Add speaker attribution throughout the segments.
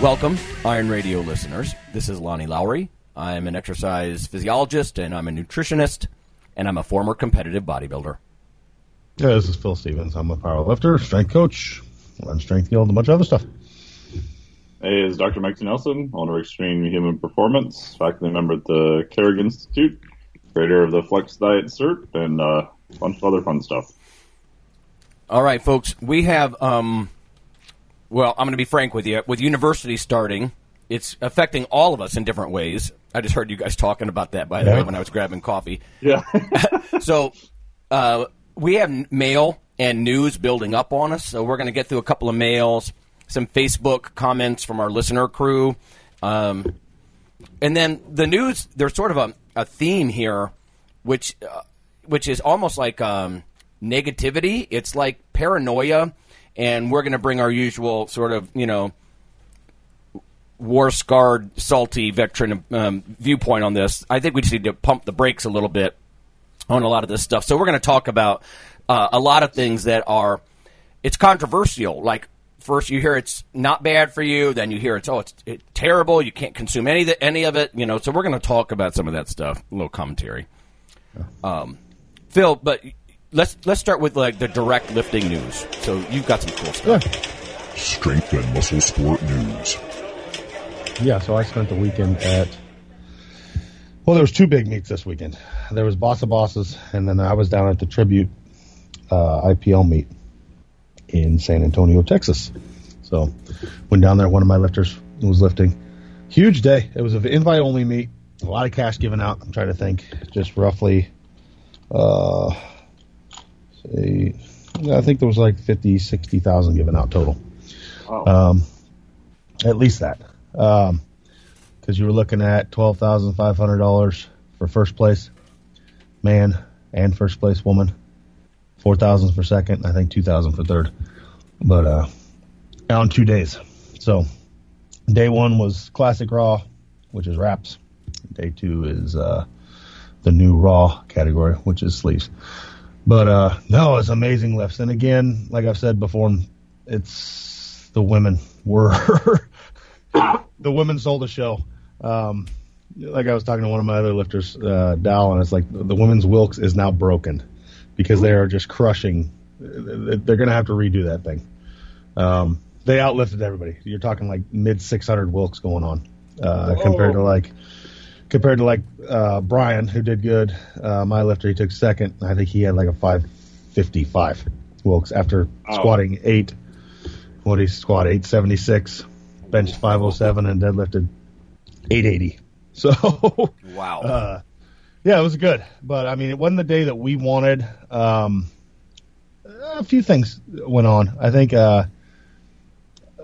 Speaker 1: Welcome, Iron Radio listeners. This is Lonnie Lowery. I'm an exercise physiologist and I'm a nutritionist, and I'm a former competitive bodybuilder.
Speaker 2: Yeah, this is Phil Stevens. I'm a power lifter, strength coach, run strength guild, and a bunch of other stuff.
Speaker 3: Hey, it's Dr. Mike Nelson, owner of Extreme Human Performance, faculty member at the Carrick Institute, creator of the Flex Diet Cert, and uh, a bunch of other fun stuff.
Speaker 1: All right, folks, we have, um, well, I'm going to be frank with you. With university starting, it's affecting all of us in different ways. I just heard you guys talking about that, by the
Speaker 2: Yeah.
Speaker 1: way, when I was grabbing coffee.
Speaker 3: Yeah.
Speaker 1: So, uh, we have mail and news building up on us, so we're going to get through a couple of mails, some Facebook comments from our listener crew, um, and then the news. There's sort of a, a theme here, which uh, which is almost like um, negativity. It's like paranoia, and we're going to bring our usual sort of you know war scarred, salty veteran um, viewpoint on this. I think we just need to pump the brakes a little bit on a lot of this stuff. So we're going to talk about uh, a lot of things that are it's controversial. Like first you hear it's not bad for you, then you hear it's oh it's, it's terrible. You can't consume any of the, any of it. You know. So we're going to talk about some of that stuff. A little commentary. Um, Phil, but let's let's start with like the direct lifting news. So you've got some cool stuff.
Speaker 4: Strength and Muscle Sport News.
Speaker 2: Yeah, so I spent the weekend at. Well, there was two big meets this weekend. There was Boss of Bosses, and then I was down at the Tribute uh, IPL meet in San Antonio, Texas. So went down there. One of my lifters was lifting. Huge day. It was an invite only meet. A lot of cash given out. I'm trying to think. Just roughly, uh, say, I think there was like 50, 60,000 given out total. Um, at least that. Um, because you were looking at twelve thousand five hundred dollars for first place man and first place woman, four thousand for second, I think two thousand for third. But uh, on two days. So day one was classic raw, which is wraps. Day two is uh, the new raw category, which is sleeves. But uh, no, it's amazing lifts. And again, like I've said before, it's the women were the women sold the show. Um, like I was talking to one of my other lifters, uh, Dal, and it's like the women's Wilks is now broken because they are just crushing. They're going to have to redo that thing. Um, they outlifted everybody. You're talking like mid 600 Wilks going on uh, compared to like compared to like uh, Brian who did good. Uh, my lifter he took second. I think he had like a 555 Wilks after
Speaker 3: Oh.
Speaker 2: squatting eight. What did he squat? 876, benched 507, and deadlifted 880. So
Speaker 1: Wow.
Speaker 2: uh, yeah, it was good, but I mean, it wasn't the day that we wanted. Um, a few things went on. I think uh,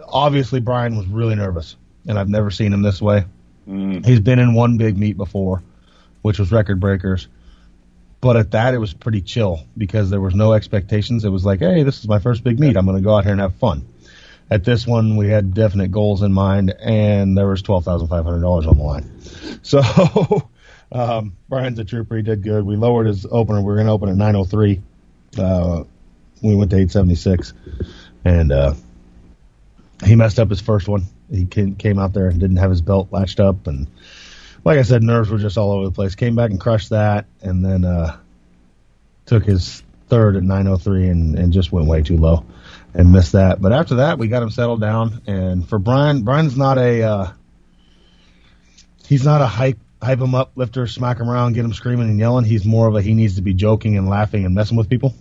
Speaker 2: obviously Brian was really nervous, and I've never seen him this way. He's been in one big meet before, which was Record Breakers, but at that it was pretty chill because there was no expectations. It was like, hey, this is my first big meet. I'm going to go out here and have fun. At this one, we had definite goals in mind, and there was twelve thousand five hundred dollars on the line. So um, Brian's a trooper. He did good. We lowered his opener. We were going to open at nine oh three. Uh, we went to eight seventy six, and uh, he messed up his first one. He came, out there and didn't have his belt latched up, and like I said, nerves were just all over the place. Came back and crushed that, and then uh, took his third at 903 and, and just went way too low and missed that. But after that, we got him settled down. And for Brian, Brian's not a uh, he's not a hype hype him up, lifter, smack him around, get him screaming and yelling. He's more of a he needs to be joking and laughing and messing with people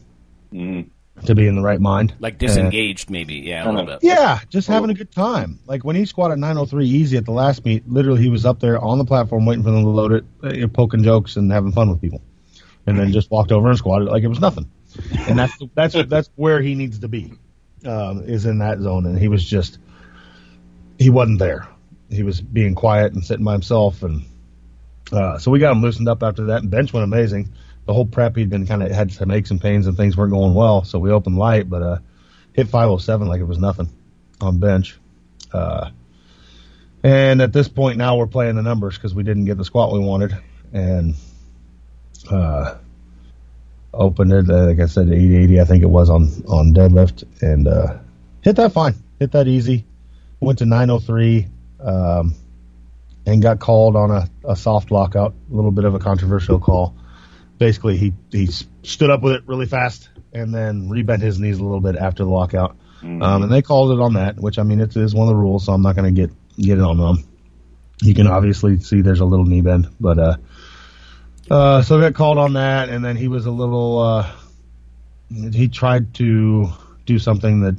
Speaker 3: Mm.
Speaker 2: To be in the right mind.
Speaker 1: like disengaged, maybe. Yeah, a little bit.
Speaker 2: Yeah, just having a good time. Like when he squatted 903 easy at the last meet, literally he was up there on the platform waiting for them to load it, uh, poking jokes and having fun with people, and then just walked over and squatted like it was nothing. And that's that's that's where he needs to be, um, is in that zone. And he was just he wasn't there. He was being quiet and sitting by himself, and uh, so we got him loosened up after that. And bench went amazing. The whole prep he'd been kind of had some aches and pains and things weren't going well, so we opened light, but uh, hit 507 like it was nothing on bench. Uh, and at this point now we're playing the numbers because we didn't get the squat we wanted, and uh, opened it uh, like I said 880 I think it was on on deadlift and uh, hit that fine, hit that easy. Went to 903 um, and got called on a, a soft lockout, a little bit of a controversial call. Basically, he he stood up with it really fast and then rebent his knees a little bit after the lockout. Um, and they called it on that, which I mean it is one of the rules, so I'm not going to get get it on them. You can obviously see there's a little knee bend, but uh, uh, so they got called on that, and then he was a little. Uh, he tried to do something that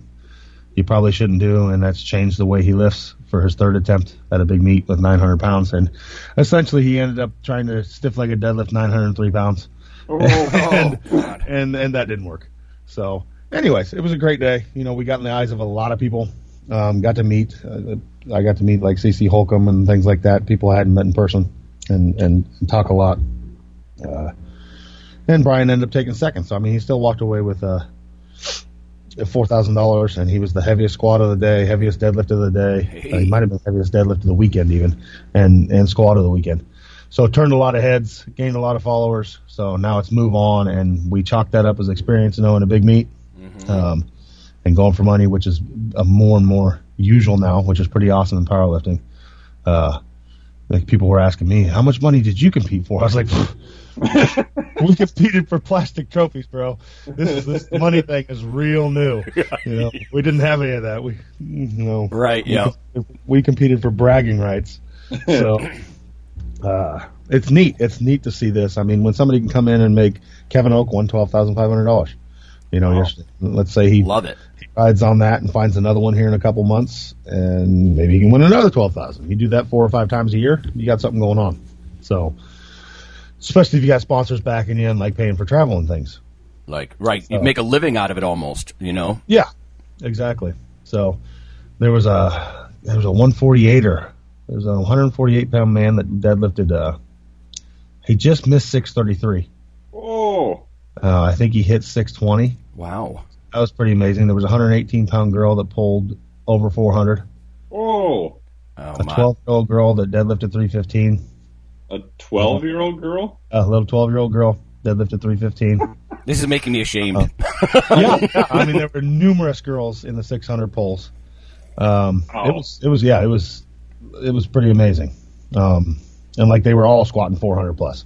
Speaker 2: he probably shouldn't do, and that's change the way he lifts for his third attempt at a big meet with 900 pounds, and essentially he ended up trying to stiff leg a deadlift 903 pounds, and, and and that didn't work. So, anyways, it was a great day. You know, we got in the eyes of a lot of people. Um, got to meet. Uh, I got to meet like CC Holcomb and things like that. People I hadn't met in person, and and, and talk a lot. Uh, and Brian ended up taking second. So I mean, he still walked away with uh, four thousand dollars, and he was the heaviest squat of the day, heaviest deadlift of the day. Uh, he might have been the heaviest deadlift of the weekend even, and and squat of the weekend. So it turned a lot of heads, gained a lot of followers. So now it's move on, and we chalk that up as experience, you know, a big meet, um, and going for money, which is a more and more usual now, which is pretty awesome in powerlifting. Uh, like people were asking me, how much money did you compete for? I was like, we competed for plastic trophies, bro. This is this money thing is real new. You know, we didn't have any of that. We, you know,
Speaker 1: Right,
Speaker 2: we
Speaker 1: yeah.
Speaker 2: com- We competed for bragging rights. So, uh, it's neat. It's neat to see this. I mean, when somebody can come in and make Kevin Oak won twelve thousand five hundred dollars. You know, yesterday. let's say he
Speaker 1: Love it.
Speaker 2: He rides on that and finds another one here in a couple months, and maybe he can win another twelve thousand. You do that four or five times a year, you got something going on. So, especially if you got sponsors backing you and like paying for travel and things.
Speaker 1: Like, right, you make a living out of it almost, you know?
Speaker 2: Yeah, exactly. So there was a there was a 148er. There was a 148 pound man that deadlifted. Uh, he just missed 633.
Speaker 3: Oh,
Speaker 2: Uh, I think he hit 620.
Speaker 1: Wow.
Speaker 2: That was pretty amazing. There was a 118 pound girl that pulled over 400.
Speaker 3: oh,
Speaker 1: Oh,
Speaker 2: A 12 year old girl that deadlifted 315.
Speaker 3: A twelve-year-old girl.
Speaker 2: A little 12 year old girl deadlifted 315.
Speaker 1: This is making me ashamed.
Speaker 2: yeah, yeah, I mean there were numerous girls in the 600 polls. Um,
Speaker 3: Oh.
Speaker 2: It was, it was, yeah, it was, it was pretty amazing. Um, and like they were all squatting 400 plus.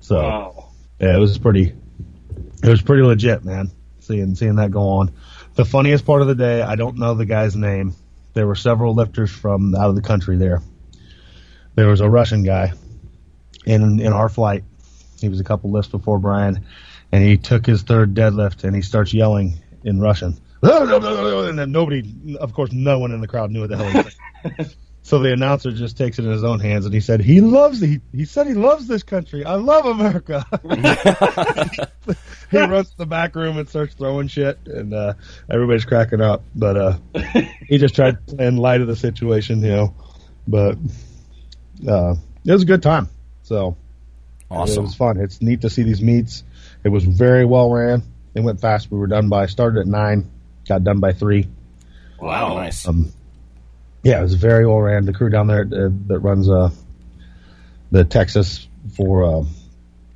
Speaker 2: So
Speaker 3: Wow.
Speaker 2: yeah, it was pretty, it was pretty legit, man. Seeing seeing that go on. The funniest part of the day, I don't know the guy's name. There were several lifters from out of the country there. There was a Russian guy in in our flight. He was a couple lifts before Brian, and he took his third deadlift and he starts yelling in Russian. And then nobody, of course, no one in the crowd knew what the hell he was saying. So the announcer just takes it in his own hands and he said, "He loves he, he said he loves this country. I love America." he runs to the back room and starts throwing shit, and uh, everybody's cracking up. But uh, he just tried to play in light of the situation, you know. But uh, it was a good time. So
Speaker 1: awesome.
Speaker 2: it was fun. It's neat to see these meets. It was very well ran. It went fast. We were done by started at nine, got done by three.
Speaker 1: Wow, nice.
Speaker 2: Um, yeah, it was very well ran. The crew down there uh, that runs uh, the Texas for uh,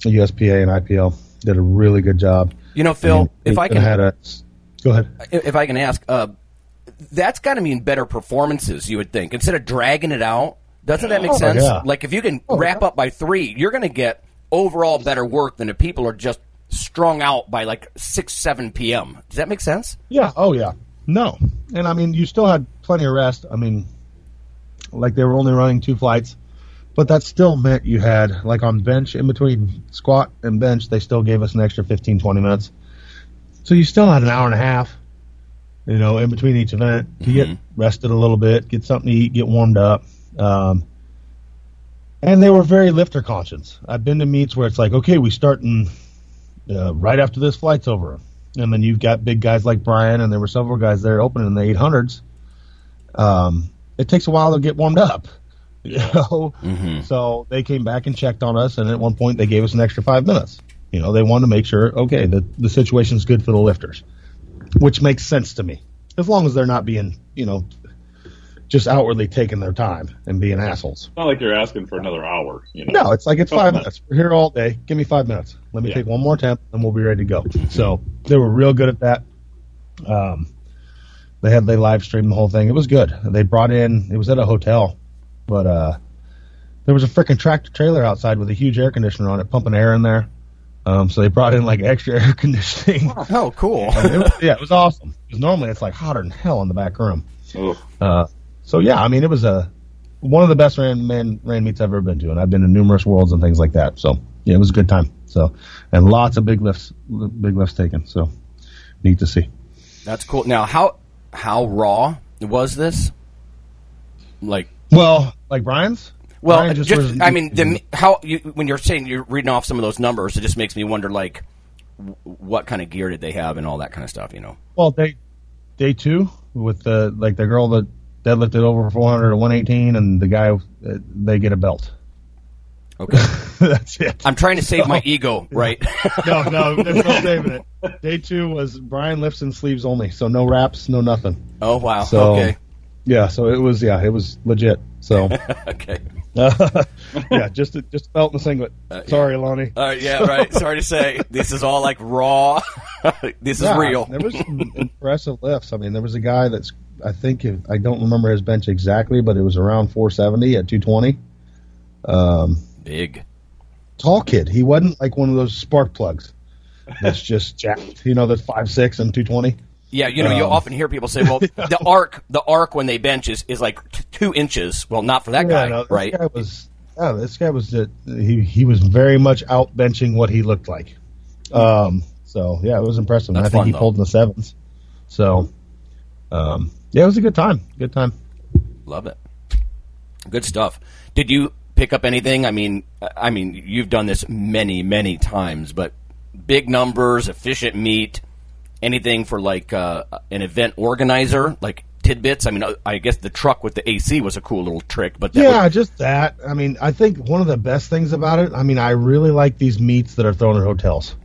Speaker 2: USPA and IPL did a really good job.
Speaker 1: You know, Phil,
Speaker 2: mean,
Speaker 1: if I can
Speaker 2: had a go ahead.
Speaker 1: if I can ask, uh, that's got to mean better performances. You would think instead of dragging it out. Doesn't that make
Speaker 2: Oh,
Speaker 1: sense?
Speaker 2: yeah.
Speaker 1: Like if you can
Speaker 2: Oh,
Speaker 1: wrap
Speaker 2: yeah.
Speaker 1: up by three, you're going to get overall better work than if people are just strung out by like six, seven p.m. Does that make sense?
Speaker 2: Yeah. Oh, yeah. No. And I mean, you still had plenty of rest. I mean, like they were only running two flights, but that still meant you had, like on bench, in between squat and bench, they still gave us an extra 15, 20 minutes. So you still had an hour and a half, you know, in between each event to get mm-hmm. rested a little bit, get something to eat, get warmed up. Um, and they were very lifter conscious. I've been to meets where it's like, okay, we start in uh, right after this flight's over. And then you've got big guys like Brian, and there were several guys there opening in the 800s. Um, it takes a while to get warmed up. You know, so they came back and checked on us, and at one point they gave us an extra five minutes. You know, they wanted to make sure, okay, the the situation's good for the lifters, which makes sense to me, as long as they're not being, you know, just outwardly taking their time and being assholes.
Speaker 3: It's not like you're asking for another hour. You know?
Speaker 2: No, it's like it's five
Speaker 3: no.
Speaker 2: minutes. We're here all day. Give me five minutes. Let me
Speaker 3: Yeah.
Speaker 2: take one more temp, and we'll be ready to go. So they were real good at that. Um, they had they live streamed the whole thing. It was good. They brought in. It was at a hotel, but uh, there was a freaking tractor trailer outside with a huge air conditioner on it, pumping air in there. Um, so they brought in like extra air conditioning.
Speaker 1: Oh, cool.
Speaker 2: It was- yeah, it was awesome. Because normally it's like hotter than hell in the back room. Uh, so yeah, I mean, it was a one of the best ran man ran meets I've ever been to, and I've been to numerous worlds and things like that. So yeah, it was a good time. So and lots of big lifts, big lifts taken. So neat to see.
Speaker 1: That's cool. Now, how how raw was this? Like,
Speaker 2: Well, like Brian's.
Speaker 1: well,
Speaker 2: Brian
Speaker 1: just,
Speaker 2: was-
Speaker 1: I mean, the, how you, when you're saying you're reading off some of those numbers, it just makes me wonder, like, w- what kind of gear did they have and all that kind of stuff, you know?
Speaker 2: well day day two with the like the girl that deadlifted over 400 to 118, and the guy uh, they get a belt.
Speaker 1: Okay,
Speaker 2: That's it.
Speaker 1: I'm trying to save my ego, right?
Speaker 2: no, no, there's no saving it. Day two was Brian lifts and sleeves only, so no wraps, no nothing.
Speaker 1: oh wow.
Speaker 2: So
Speaker 1: okay,
Speaker 2: yeah, so it was yeah, it was legit. So
Speaker 1: okay.
Speaker 2: yeah, just a, just a belt and a singlet. Sorry, Lonnie.
Speaker 1: Uh, yeah, right. Sorry to say, this is all like raw. this is real.
Speaker 2: There was some impressive lifts. I mean, there was a guy that's I think I don't remember his bench exactly, but it was around 470 at 220. Um,
Speaker 1: Big.
Speaker 2: tall kid. He wasn't like one of those spark plugs. That's just jacked. You know, that's five six and 220.
Speaker 1: Yeah, you know, you
Speaker 2: Um,
Speaker 1: often hear people say, "Well, the arc, the arc when they bench is, is like t- two inches." Well, not for that guy,
Speaker 2: no, this
Speaker 1: right?
Speaker 2: guy was. Yeah, this guy was. He he was very much out benching what he looked like. Um. So yeah, it was impressive. And I think
Speaker 1: fun,
Speaker 2: he
Speaker 1: though.
Speaker 2: pulled in the sevens. So, um, yeah, it was a good time. Good time.
Speaker 1: Love it. Good stuff. Did you pick up anything? I mean, I mean, you've done this many, many times, but big numbers, efficient meet, anything for like uh, an event organizer, like tidbits. I mean, I guess the truck with the AC was a cool little trick, but that
Speaker 2: yeah,
Speaker 1: was-
Speaker 2: just that. I mean, I think one of the best things about it. I mean, I really like these meets that are thrown at hotels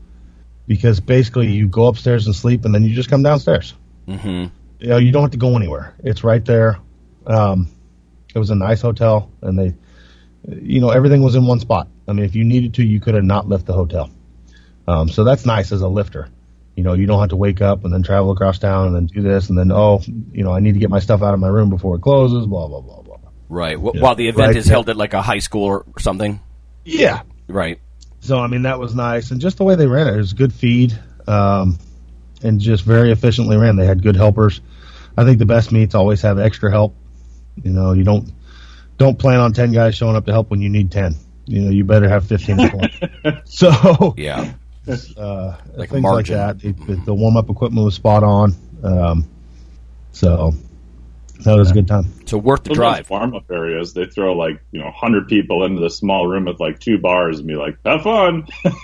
Speaker 2: because basically you go upstairs and sleep, and then you just come downstairs.
Speaker 1: Mhm.
Speaker 2: You know, you don't have to go anywhere. It's right there. Um, it was a nice hotel, and they, you know, everything was in one spot. I mean, if you needed to, you could have not left the hotel. Um, so that's nice as a lifter. You know, you don't have to wake up and then travel across town and then do this and then oh, you know, I need to get my stuff out of my room before it closes. Blah blah blah blah.
Speaker 1: right.
Speaker 2: Yeah.
Speaker 1: While the event
Speaker 2: Right.
Speaker 1: is held at like a high school or something,
Speaker 2: Yeah.
Speaker 1: right?
Speaker 2: So I mean, that was nice, and just the way they ran it, it was good feed, um, and just very efficiently ran. They had good helpers. I think the best meets always have extra help. You know, you don't don't plan on ten guys showing up to help when you need ten. You know, you better have fifteen so
Speaker 1: Yeah.
Speaker 2: uh,
Speaker 1: Like
Speaker 2: things
Speaker 1: margin.
Speaker 2: like that. The, the warm up equipment was spot on. Um, so that was a good time.
Speaker 1: So worth the
Speaker 3: Some of
Speaker 1: drive.
Speaker 3: those warm up areas, they throw like you know hundred people into this small room with like two bars and be like, "Have fun."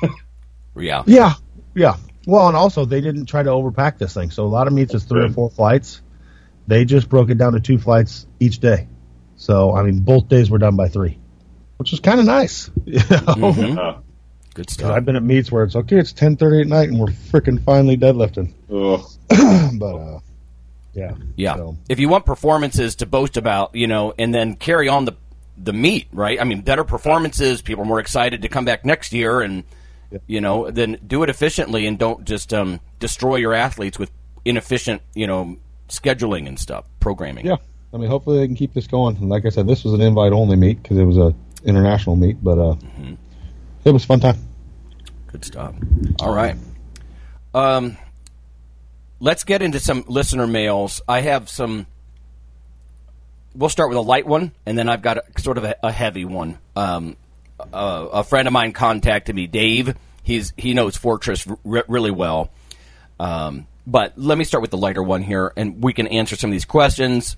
Speaker 1: Yeah.
Speaker 2: Yeah, yeah. Well, and also they didn't try to overpack this thing. So a lot of meets is three or four flights. They just broke it down to two flights each day. So I mean, both days were done by three, which was kind of nice. You know?
Speaker 1: Mhm.
Speaker 3: Uh,
Speaker 1: Good
Speaker 2: 'Cause
Speaker 1: stuff.
Speaker 2: I've been at meets where it's okay. It's ten thirty at night, and we're freaking finally deadlifting. but uh, yeah,
Speaker 1: Yeah.
Speaker 2: So,
Speaker 1: If you want performances to boast about, you know, and then carry on the the meet, right? I mean, better performances, people are more excited to come back next year and you know, then do it efficiently and don't just um, destroy your athletes with inefficient, you know, scheduling and stuff, programming.
Speaker 2: yeah. I mean, hopefully they can keep this going. And like I said, this was an invite only meet because it was a international meet, but uh, it was a fun time.
Speaker 1: Good stuff. All right. Um, let's get into some listener mails. I have some. We'll start with a light one, and then I've got a, sort of a, a heavy one. Um, uh, a friend of mine contacted me, Dave. He's he knows Fortress r- really well. Um, but let me start with the lighter one here, and we can answer some of these questions.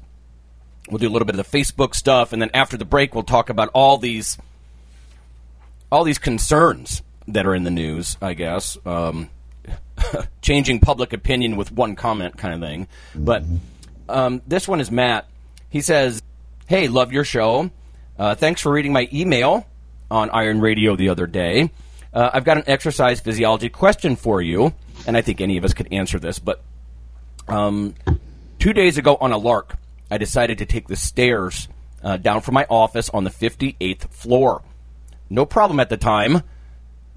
Speaker 1: We'll do a little bit of the Facebook stuff, and then after the break, we'll talk about all these all these concerns that are in the news, I guess. Um, changing public opinion with one comment kind of thing. But um, this one is Matt. He says, Hey, love your show. Uh, thanks for reading my email on Iron Radio the other day. Uh, I've got an exercise physiology question for you, and I think any of us could answer this. But um, two days ago on a lark, I decided to take the stairs uh, down from my office on the 58th floor. No problem at the time.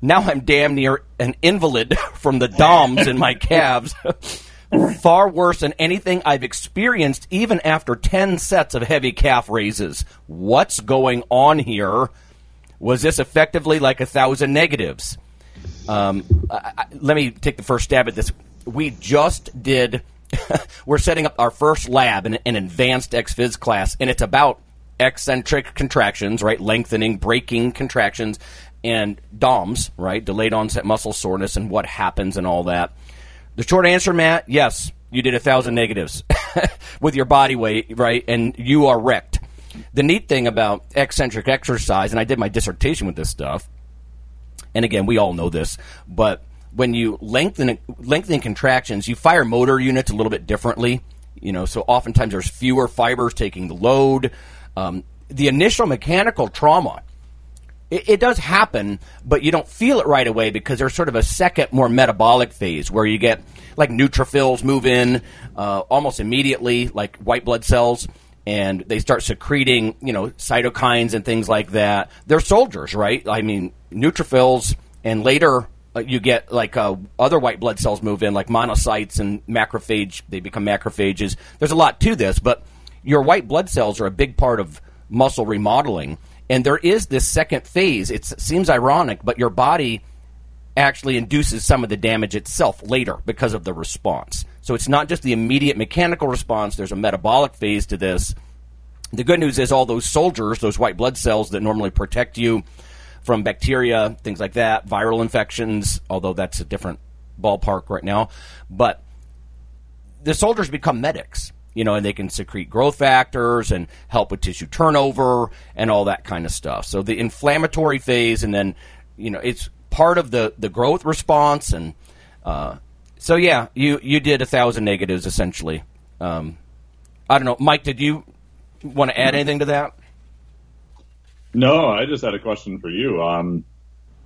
Speaker 1: Now I'm damn near an invalid from the DOMs in my calves. Far worse than anything I've experienced even after 10 sets of heavy calf raises. What's going on here? Was this effectively like a thousand negatives? Um, I, I, let me take the first stab at this. We just did, we're setting up our first lab in an advanced XPhys class, and it's about eccentric contractions, right? Lengthening, braking contractions, and DOMS, right? Delayed onset muscle soreness, and what happens and all that. The short answer, Matt, yes, you did a thousand negatives with your body weight, right? And you are wrecked. The neat thing about eccentric exercise, and I did my dissertation with this stuff, and again, we all know this, but when you lengthen lengthening contractions, you fire motor units a little bit differently. You know, so oftentimes there's fewer fibers taking the load. Um, the initial mechanical trauma it, it, does happen, but you don't feel it right away because there's sort of a second, more metabolic phase where you get like neutrophils move in uh, almost immediately, like white blood cells, and they start secreting, you know, cytokines and things like that. They're soldiers, right? I mean, neutrophils, and later uh, you get like uh, other white blood cells move in, like monocytes and macrophage. They become macrophages. There's a lot to this, but your white blood cells are a big part of muscle remodeling and there is this second phase. It seems ironic, but your body actually induces some of the damage itself later because of the response. So it's not just the immediate mechanical response, there's a metabolic phase to this. The good news is all those soldiers, those white blood cells that normally protect you from bacteria, things like that, viral infections, although that's a different ballpark right now, but the soldiers become medics you know, and they can secrete growth factors and help with tissue turnover and all that kind of stuff. So the inflammatory phase, and then, you know, it's part of the, the growth response. And uh, so, yeah, you, you did a thousand negatives essentially. Um, I don't know. Mike, did you want to add anything to that?
Speaker 3: No, I just had a question for you. Um,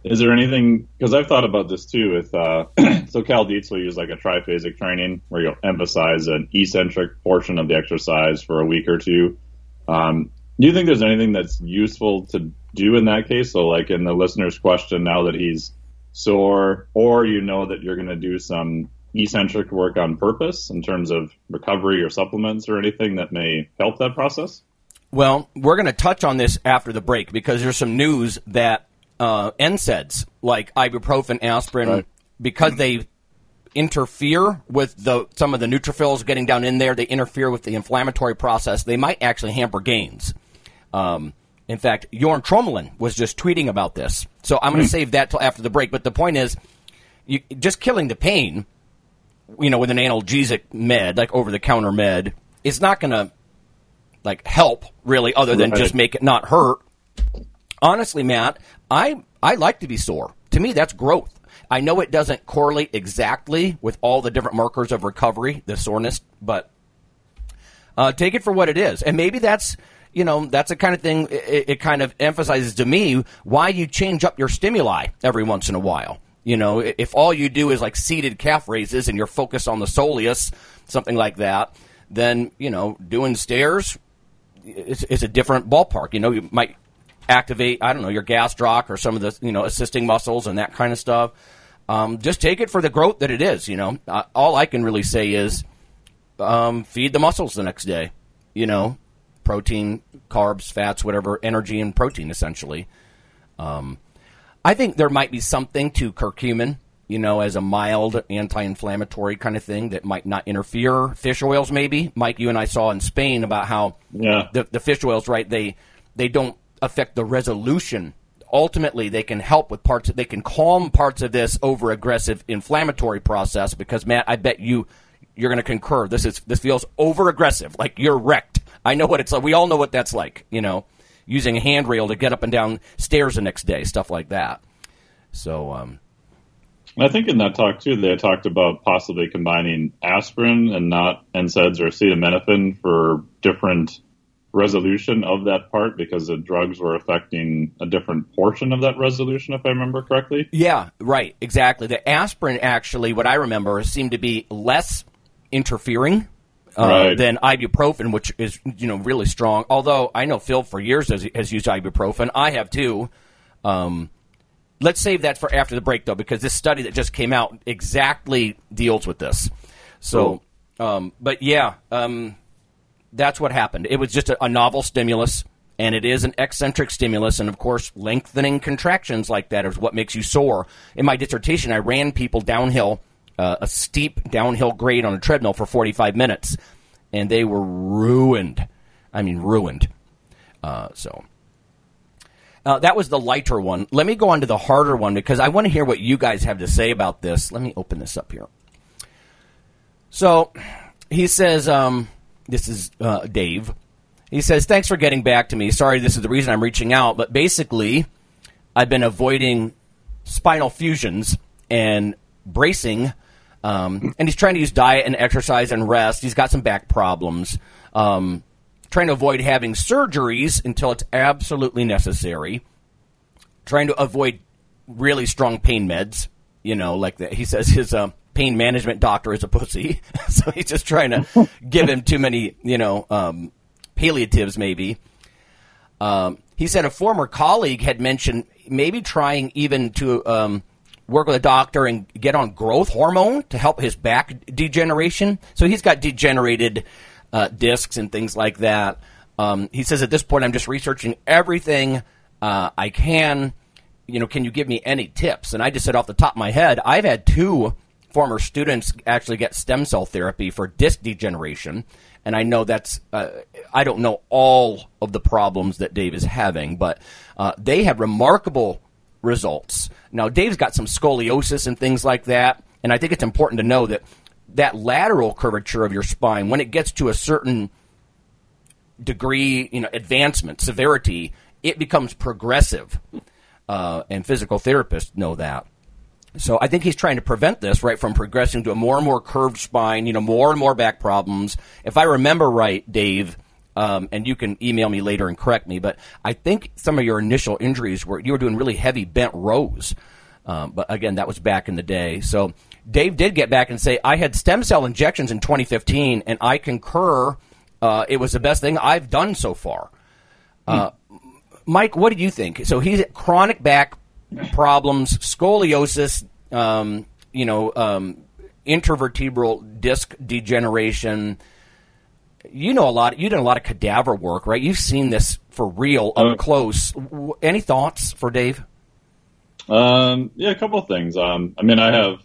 Speaker 3: is there anything? Because I've thought about this too. With uh, so Cal Dietz will use like a triphasic training where you'll emphasize an eccentric portion of the exercise for a week or two. Um, do you think there's anything that's useful to do in that case? So, like in the listener's question, now that he's sore, or you know that you're going to do some eccentric work on purpose in terms of recovery or supplements or anything that may help that process?
Speaker 1: Well, we're going to touch on this after the break because there's some news that uh, NSAIDs like ibuprofen, aspirin, right. because they interfere with the some of the neutrophils getting down in there. They interfere with the inflammatory process. They might actually hamper gains. Um, in fact, Jorn Trommelen was just tweeting about this. So I'm going to mm. save that till after the break. But the point is, you, just killing the pain, you know, with an analgesic med, like over the counter med, is not going to like help really, other than right. just make it not hurt. Honestly, Matt, I I like to be sore. To me, that's growth. I know it doesn't correlate exactly with all the different markers of recovery, the soreness, but uh, take it for what it is. And maybe that's you know that's the kind of thing it, it kind of emphasizes to me why you change up your stimuli every once in a while. You know, if all you do is like seated calf raises and you're focused on the soleus, something like that, then you know doing stairs is, a different ballpark. You know, you might activate, I don't know, your gastroc or some of the, you know, assisting muscles and that kind of stuff. Um, just take it for the growth that it is, you know. Uh, all I can really say is um, feed the muscles the next day, you know, protein, carbs, fats, whatever, energy and protein essentially. Um, I think there might be something to curcumin, you know, as a mild anti-inflammatory kind of thing that might not interfere. Fish oils, maybe. Mike, you and I saw in Spain about how
Speaker 3: yeah.
Speaker 1: the, the fish oils, right? They they don't affect the resolution. Ultimately, they can help with parts. They can calm parts of this over aggressive inflammatory process. Because Matt, I bet you you're going to concur. This is this feels over aggressive, like you're wrecked. I know what it's like. We all know what that's like. You know, using a handrail to get up and down stairs the next day, stuff like that. So, um,
Speaker 3: I think in that talk too, they talked about possibly combining aspirin and not NSAIDs or acetaminophen for different resolution of that part because the drugs were affecting a different portion of that resolution, if I remember correctly.
Speaker 1: Yeah, right, exactly. The aspirin, actually, what I remember, seemed to be less interfering uh,
Speaker 3: Right.
Speaker 1: than ibuprofen, which is you know really strong. Although I know Phil for years has, has used ibuprofen, I have too. Um, let's save that for after the break, though, because this study that just came out exactly deals with this. So, um, but yeah, um, that's what happened. It was just a, a novel stimulus, and it is an eccentric stimulus, and of course, lengthening contractions like that is what makes you sore. In my dissertation, I ran people downhill, uh, a steep downhill grade on a treadmill for 45 minutes, and they were ruined. I mean, ruined. Uh, so. Uh, that was the lighter one. Let me go on to the harder one because I want to hear what you guys have to say about this. Let me open this up here. So he says, um, this is uh, Dave. He says, Thanks for getting back to me. Sorry, this is the reason I'm reaching out, but basically, I've been avoiding spinal fusions and bracing. Um, and he's trying to use diet and exercise and rest. He's got some back problems. Um, trying to avoid having surgeries until it's absolutely necessary. Trying to avoid really strong pain meds. You know, like he says his uh, pain management doctor is a pussy. so he's just trying to give him too many, you know, um, palliatives maybe. Um, he said a former colleague had mentioned maybe trying even to um, work with a doctor and get on growth hormone to help his back degeneration. So he's got degenerated uh, discs and things like that. Um, he says at this point, I'm just researching everything uh, I can. You know, can you give me any tips? And I just said off the top of my head, I've had two former students actually get stem cell therapy for disc degeneration. And I know that's, uh, I don't know all of the problems that Dave is having, but uh, they have remarkable results. Now, Dave's got some scoliosis and things like that. And I think it's important to know that that lateral curvature of your spine, when it gets to a certain degree, you know, advancement, severity, it becomes progressive. Uh, and physical therapists know that. So I think he's trying to prevent this, right, from progressing to a more and more curved spine, you know, more and more back problems. If I remember right, Dave, um, and you can email me later and correct me, but I think some of your initial injuries were you were doing really heavy bent rows. Um, but again, that was back in the day. So Dave did get back and say, I had stem cell injections in 2015, and I concur. Uh, it was the best thing I've done so far. Uh, Mike, what do you think? So he's chronic back problems, scoliosis, um, you know, um, intervertebral disc degeneration. You know a lot. You did a lot of cadaver work, right? You've seen this for real up close. Any thoughts for Dave?
Speaker 3: Um, yeah, a couple of things. Um, I mean, I have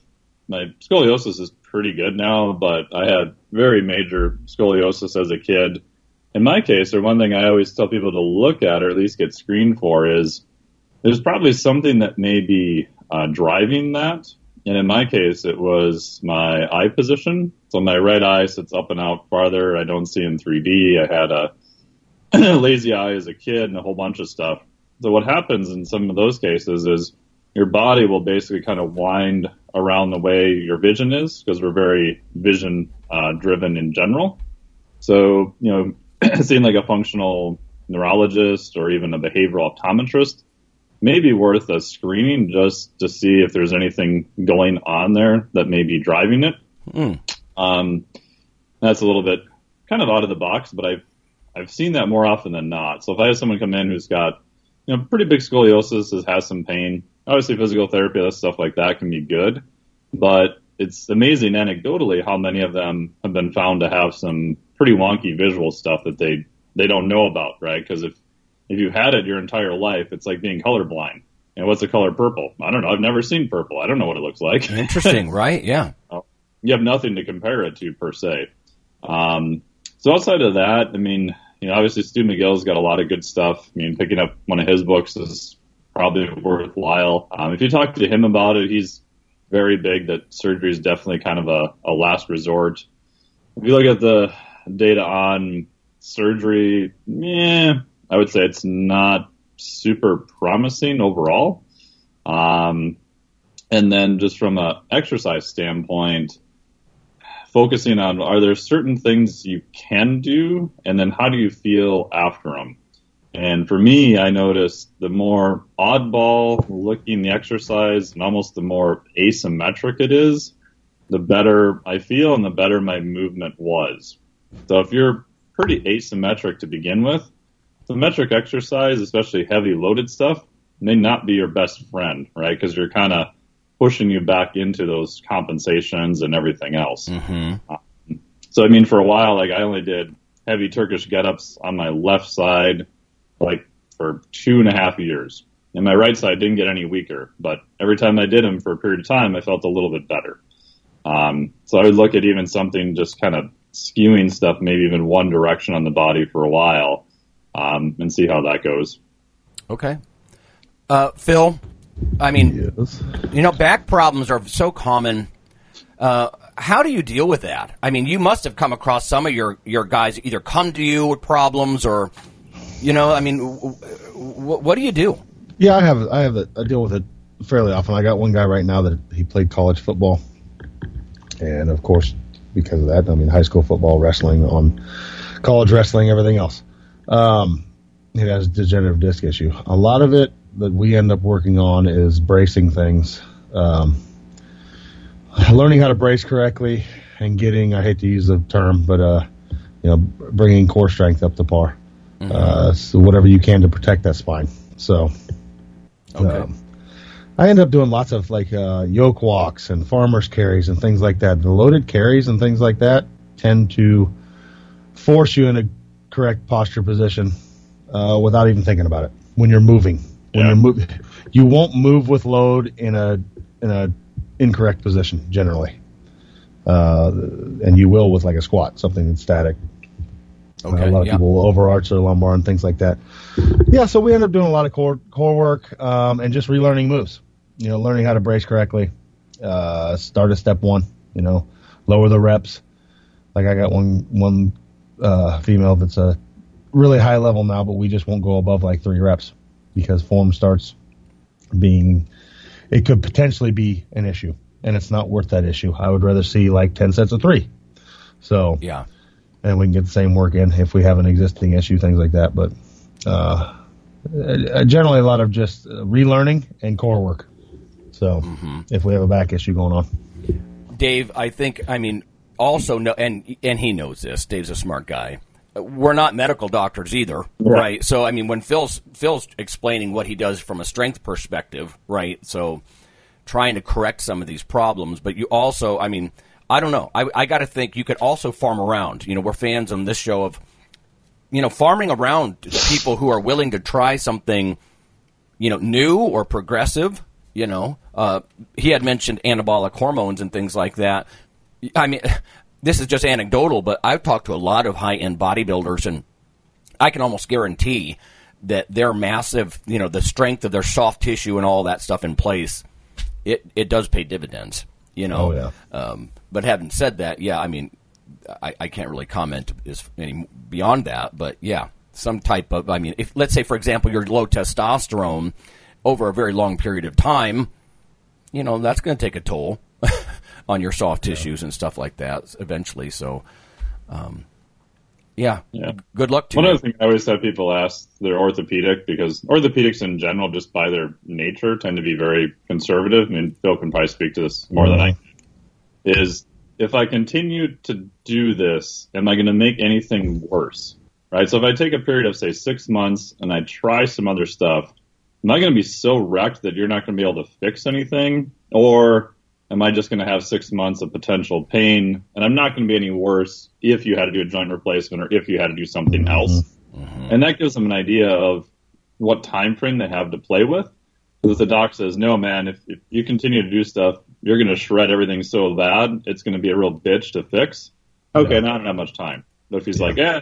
Speaker 3: my scoliosis is pretty good now, but I had very major scoliosis as a kid. In my case, or one thing I always tell people to look at or at least get screened for is there's probably something that may be uh, driving that. And in my case, it was my eye position. So my right eye sits up and out farther. I don't see in 3D. I had a lazy eye as a kid and a whole bunch of stuff. So what happens in some of those cases is your body will basically kind of wind around the way your vision is because we're very vision uh, driven in general. So, you know, seeing like a functional neurologist or even a behavioral optometrist may be worth a screening just to see if there's anything going on there that may be driving it. Um, that's a little bit kind of out of the box, but I've I've seen that more often than not. So if I have someone come in who's got you know pretty big scoliosis, has, has some pain, obviously physical therapy, that stuff like that can be good, but it's amazing anecdotally how many of them have been found to have some pretty wonky visual stuff that they they don't know about, right? Because if if you've had it your entire life, it's like being colorblind. And what's the color purple? I don't know. I've never seen purple. I don't know what it looks like.
Speaker 1: Interesting, right? Yeah.
Speaker 3: You have nothing to compare it to per se. Um, so outside of that, I mean, you know, obviously Stu McGill's got a lot of good stuff. I mean, picking up one of his books is probably worthwhile. Um, if you talk to him about it, he's very big that surgery is definitely kind of a, a last resort. If you look at the data on surgery, yeah, I would say it's not super promising overall. Um, and then just from a exercise standpoint, focusing on are there certain things you can do, and then how do you feel after them? And for me, I noticed the more oddball looking the exercise and almost the more asymmetric it is, the better I feel and the better my movement was. So if you're pretty asymmetric to begin with, symmetric exercise, especially heavy loaded stuff, may not be your best friend, right? Because you're kind of pushing you back into those compensations and everything else.
Speaker 1: Mm-hmm.
Speaker 3: Um, so I mean, for a while, like I only did heavy Turkish get-ups on my left side, like for two and a half years. And my right side didn't get any weaker, but every time I did them for a period of time, I felt a little bit better. Um, so I would look at even something just kind of skewing stuff, maybe even one direction on the body for a while, um, and see how that goes.
Speaker 1: Okay. Uh, Phil, I mean,
Speaker 2: Yes.
Speaker 1: you know, back problems are so common. Uh, how do you deal with that? I mean, you must have come across some of your, your guys either come to you with problems or, you know, I mean, w- w- what do you do?
Speaker 2: Yeah, I have. I have. A, I deal with it fairly often. I got one guy right now that he played college football, and of course, because of that, I mean, high school football, wrestling, on college wrestling, everything else. Um, he has a degenerative disc issue. A lot of it that we end up working on is bracing things, um, learning how to brace correctly, and getting. I hate to use the term, but uh, you know, bringing core strength up to par. Uh, so whatever you can to protect that spine. So.
Speaker 1: Okay.
Speaker 2: Um, I end up doing lots of like uh, yoke walks and farmers carries and things like that. The loaded carries and things like that tend to force you in a correct posture position uh, without even thinking about it when you're moving. When
Speaker 3: Yeah.
Speaker 2: you're moving, you won't move with load in a in a incorrect position generally, uh, and you will with like a squat, something that's static. Uh,
Speaker 1: Okay,
Speaker 2: a lot of
Speaker 1: yeah.
Speaker 2: people will overarch their lumbar and things like that. Yeah, so we end up doing a lot of core core work um, and just relearning moves. You know, learning how to brace correctly. Uh, start at step one. You know, lower the reps. Like I got one one uh, female that's a really high level now, but we just won't go above like three reps because form starts being. It could potentially be an issue, and it's not worth that issue. I would rather see like ten sets of three. So
Speaker 1: Yeah.
Speaker 2: and we can get the same work in if we have an existing issue, things like that. But uh, uh, generally, a lot of just uh, relearning and core work. So if we have a back issue going on,
Speaker 1: Dave, I think, I mean, also know, and and he knows this. Dave's a smart guy. We're not medical doctors either, right? So, I mean, when Phil's Phil's explaining what he does from a strength perspective, right? So, trying to correct some of these problems, but you also, I mean, I don't know. I, I got to think you could also farm around. You know, we're fans on this show of, you know, farming around people who are willing to try something, you know, new or progressive. You know, uh, he had mentioned anabolic hormones and things like that. I mean, this is just anecdotal, but I've talked to a lot of high end bodybuilders, and I can almost guarantee that their massive, you know, the strength of their soft tissue and all that stuff in place, it it does pay dividends. You know.
Speaker 2: Oh, yeah.
Speaker 1: Um, but having said that, yeah, I mean, I, I can't really comment is any beyond that, but yeah, some type of. I mean, if let's say, for example, you're low testosterone over a very long period of time, you know, that's going to take a toll on your soft tissues and stuff like that eventually. So, um, yeah,
Speaker 3: Yeah.
Speaker 1: good luck to
Speaker 3: One
Speaker 1: you.
Speaker 3: other thing I always have people ask their orthopedic because orthopedics in general, just by their nature, tend to be very conservative. I mean, Phil can probably speak to this more than I can. Is if I continue to do this, am I going to make anything worse? Right. So if I take a period of say six months and I try some other stuff, am I going to be so wrecked that you're not going to be able to fix anything, or am I just going to have six months of potential pain and I'm not going to be any worse if you had to do a joint replacement or if you had to do something else? And that gives them an idea of what time frame they have to play with. Because if the doc says, no, man, if, if you continue to do stuff, you're going to shred everything so bad, it's going to be a real bitch to fix. Okay, now I don't have much time. But if he's like, eh,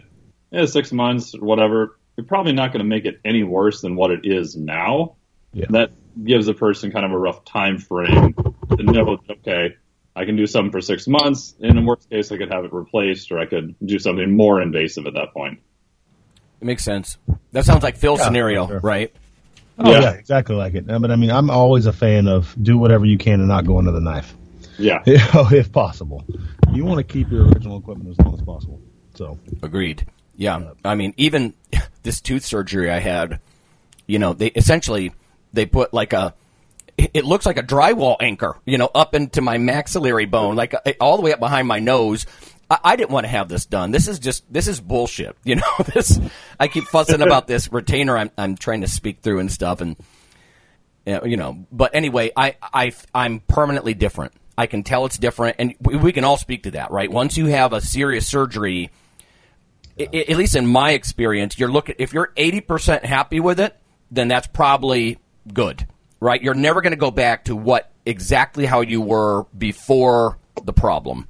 Speaker 3: yeah, six months or whatever, you're probably not going to make it any worse than what it is now.
Speaker 2: Yeah.
Speaker 3: That gives a person kind of a rough time frame to know, okay, I can do something for six months. And in worst case, I could have it replaced or I could do something more invasive at that point.
Speaker 1: It makes sense. That sounds like Phil's
Speaker 2: Yeah,
Speaker 1: scenario,
Speaker 2: sure.
Speaker 1: right?
Speaker 2: oh
Speaker 3: Yeah.
Speaker 2: yeah. exactly like it. But I mean, I'm always a fan of do whatever you can and not go into the knife.
Speaker 3: Yeah.
Speaker 2: if possible. You want to keep your original equipment as long as possible. So
Speaker 1: Agreed. Yeah. I mean, even this tooth surgery I had, you know, they essentially they put like a it looks like a drywall anchor, you know, up into my maxillary bone, like uh, all the way up behind my nose. I, I didn't want to have this done. This is just this is bullshit. You know, this I keep fussing about this retainer I'm I'm trying to speak through and stuff and you know, but anyway, I I I'm permanently different. I can tell it's different and we, we can all speak to that, right? Once you have a serious surgery, i- i- at least in my experience, you're looking if you're 80% happy with it, then that's probably good, right? You're never going to go back to what exactly how you were before the problem.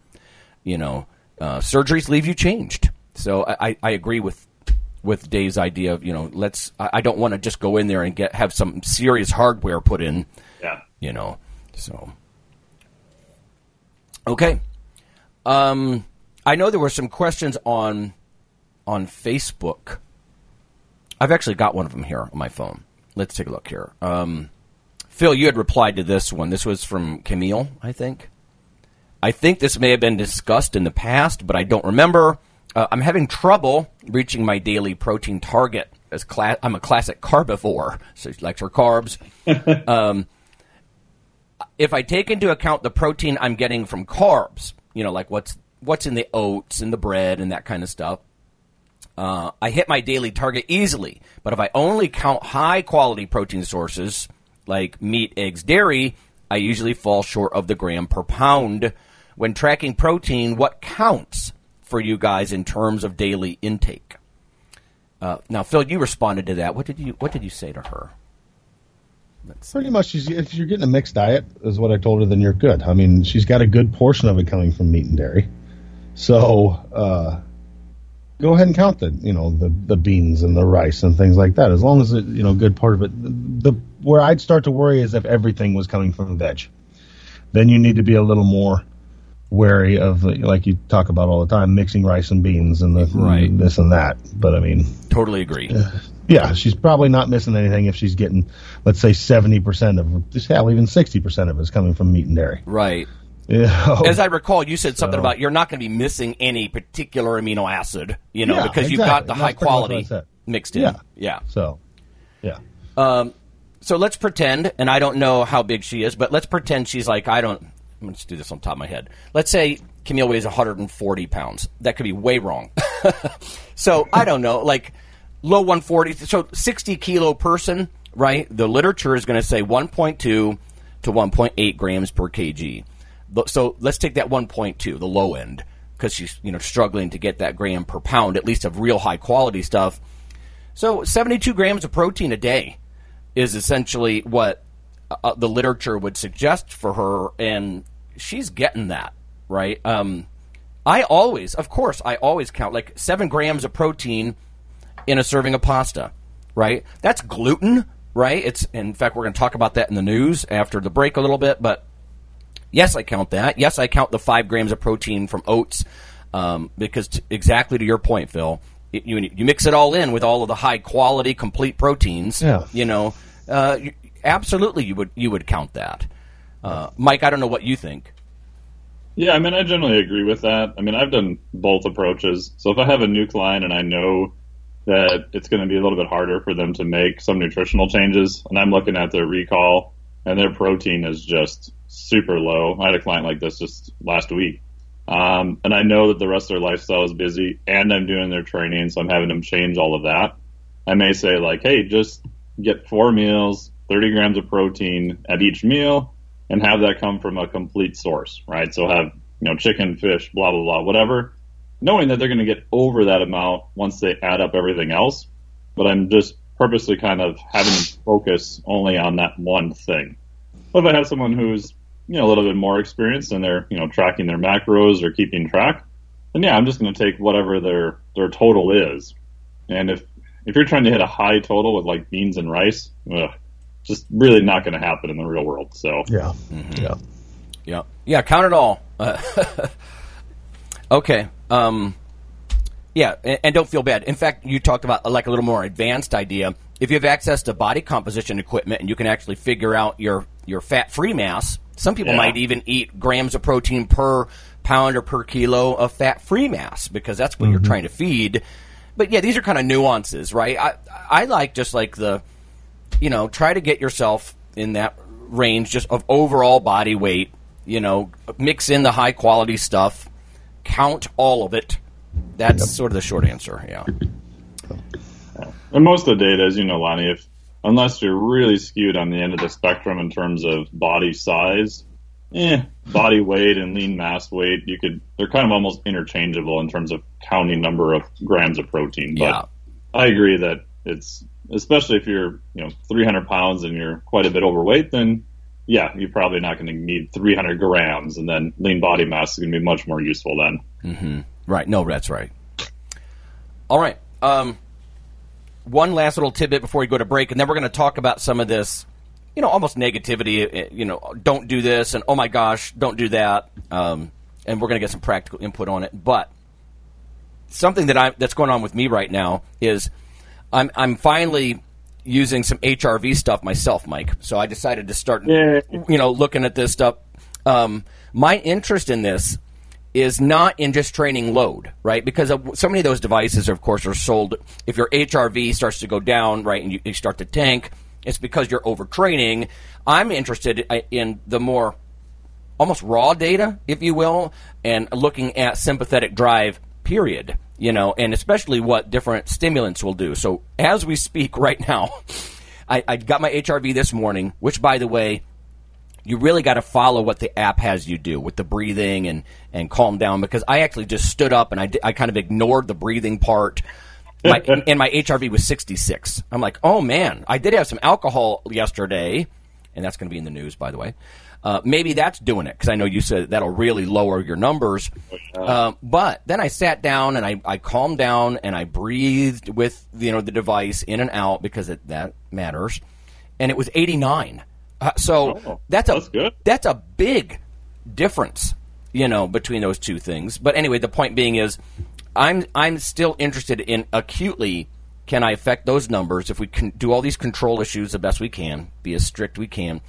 Speaker 1: You know, uh, surgeries leave you changed. So I, I- agree with with Dave's idea of you know let's I, I don't want to just go in there and get have some serious hardware put in.
Speaker 3: Yeah.
Speaker 1: You know, so okay. Um, I know there were some questions on on Facebook. I've actually got one of them here on my phone. Let's take a look here. Um, Phil, you had replied to this one. This was from Camille, I think. I think this may have been discussed in the past, but I don't remember. Uh, I'm having trouble reaching my daily protein target. As cla- I'm a classic carbivore, so she likes her carbs. um, if I take into account the protein I'm getting from carbs, you know, like what's what's in the oats and the bread and that kind of stuff, uh, I hit my daily target easily. But if I only count high quality protein sources like meat, eggs, dairy, I usually fall short of the gram per pound. When tracking protein, what counts for you guys in terms of daily intake? Uh, now, Phil, you responded to that. What did you What did you say to her?
Speaker 2: pretty much, she's, if you're getting a mixed diet, is what I told her, then you're good. I mean, she's got a good portion of it coming from meat and dairy. So uh, go ahead and count the you know the the beans and the rice and things like that. As long as it you know a good part of it. The where I'd start to worry is if everything was coming from veg. Then you need to be a little more wary of like you talk about all the time mixing rice and beans and the
Speaker 1: Right.
Speaker 2: this and that. But I mean,
Speaker 1: Totally agree.
Speaker 2: yeah, she's probably not missing anything if she's getting, let's say, seventy percent of, just hell, even sixty percent of it is coming from meat and dairy.
Speaker 1: Right.
Speaker 2: Yeah.
Speaker 1: As I recall, you said something
Speaker 2: So-
Speaker 1: about you're not going to be missing any particular amino acid, you know,
Speaker 2: Yeah,
Speaker 1: because you've got the
Speaker 2: And
Speaker 1: high
Speaker 2: that's pretty much what I
Speaker 1: quality mixed in.
Speaker 2: Yeah.
Speaker 1: yeah.
Speaker 2: So, yeah.
Speaker 1: Um, so let's pretend, and I don't know how big she is, but let's pretend she's like I don't. Let's do this on top of my head. Let's say Camille weighs 140 pounds. That could be way wrong. so I don't know, like low 140. So 60 kilo person, right? The literature is going to say 1.2 to 1.8 grams per kg. So let's take that 1.2, the low end, because she's you know struggling to get that gram per pound, at least of real high quality stuff. So 72 grams of protein a day is essentially what uh, the literature would suggest for her, and she's getting that right. Um, I always, of course, I always count like seven grams of protein in a serving of pasta, right? That's gluten, right? It's in fact we're going to talk about that in the news after the break a little bit, but yes, I count that. Yes, I count the five grams of protein from oats um, because t- exactly to your point, Phil. It- You, you mix it all in with all of the high quality, complete proteins.
Speaker 2: Yeah.
Speaker 1: You know, uh, you, absolutely, you would you would count that. Uh, Mike, I don't know what you think.
Speaker 3: Yeah, I mean, I generally agree with that. I mean, I've done both approaches. So if I have a new client and I know that it's going to be a little bit harder for them to make some nutritional changes, and I'm looking at their recall and their protein is just super low. I had a client like this just last week. Um, and I know that the rest of their lifestyle is busy and I'm doing their training, so I'm having them change all of that. I may say like, hey, just get four meals, 30 grams of protein at each meal, and have that come from a complete source, right? So have, you know, chicken, fish, blah, blah, blah, whatever, knowing that they're going to get over that amount once they add up everything else. But I'm just purposely kind of having them focus only on that one thing. But if I have someone who's, you know, a little bit more experienced and they're, you know, tracking their macros or keeping track, then yeah, I'm just going to take whatever their, their total is. And if, if you're trying to hit a high total with like beans and rice, ugh, just really not going to happen in the real world. So
Speaker 2: Yeah. Yeah.
Speaker 1: Yeah, yeah, count it all. Uh, okay. Um, yeah, and, and don't feel bad. In fact, you talked about uh, like a little more advanced idea. If you have access to body composition equipment and you can actually figure out your your fat free mass, Some people
Speaker 3: Yeah.
Speaker 1: might even eat grams of protein per pound or per kilo of fat-free mass because that's what you're mm-hmm. trying to feed. But yeah, these are kind of nuances, right? I I like just like the you know, try to get yourself in that range just of overall body weight, you know, mix in the high quality stuff, count all of it. That's sort of the short answer, yeah.
Speaker 3: And most of the data, as you know, Lonnie, if unless you're really skewed on the end of the spectrum in terms of body size, eh, body weight and lean mass weight, you could they're kind of almost interchangeable in terms of counting number of grams of protein. But
Speaker 1: Yeah.
Speaker 3: I agree that it's especially if you're you know 300 pounds and you're quite a bit overweight, then yeah, you're probably not going to need 300 grams, and then lean body mass is going to be much more useful then.
Speaker 1: Right. No, that's right. All right. Um, one last little tidbit before we go to break, and then we're going to talk about some of this, you know, almost negativity. eh, You know, don't do this, and oh my gosh, don't do that. Um, and we're going to get some practical input on it. But something that I that's going on with me right now is I'm I'm finally using some HRV stuff myself, Mike. So I decided to start,
Speaker 3: Yeah.
Speaker 1: you know, looking at this stuff. Um, my interest in this is not in just training load, right? Because so many of those devices, of course, are sold. If your HRV starts to go down, right, and you, you start to tank, it's because you're overtraining. I'm interested uh, in the more almost raw data, if you will, and looking at sympathetic drive, period. You know, and especially what different stimulants will do. So as we speak right now, I, I got my HRV this morning, which, by the way, you really got to follow what the app has you do with the breathing and, and calm down because I actually just stood up and I, I kind of ignored the breathing part. My, and my HRV was 66. I'm like, oh man, I did have some alcohol yesterday, and that's going to be in the news, by the way. Uh, maybe that's doing it because I know you said that'll really lower your numbers. Um, but then I sat down and I, I calmed down and I breathed with you know the device in and out because it, that matters, and it was 89. Uh, so
Speaker 3: Oh,
Speaker 1: that's a
Speaker 3: that's
Speaker 1: that's a big difference, you know, between those two things. But anyway, the point being is, I'm I'm still interested in acutely can I affect those numbers if we can do all these control issues the best we can, be as strict we can.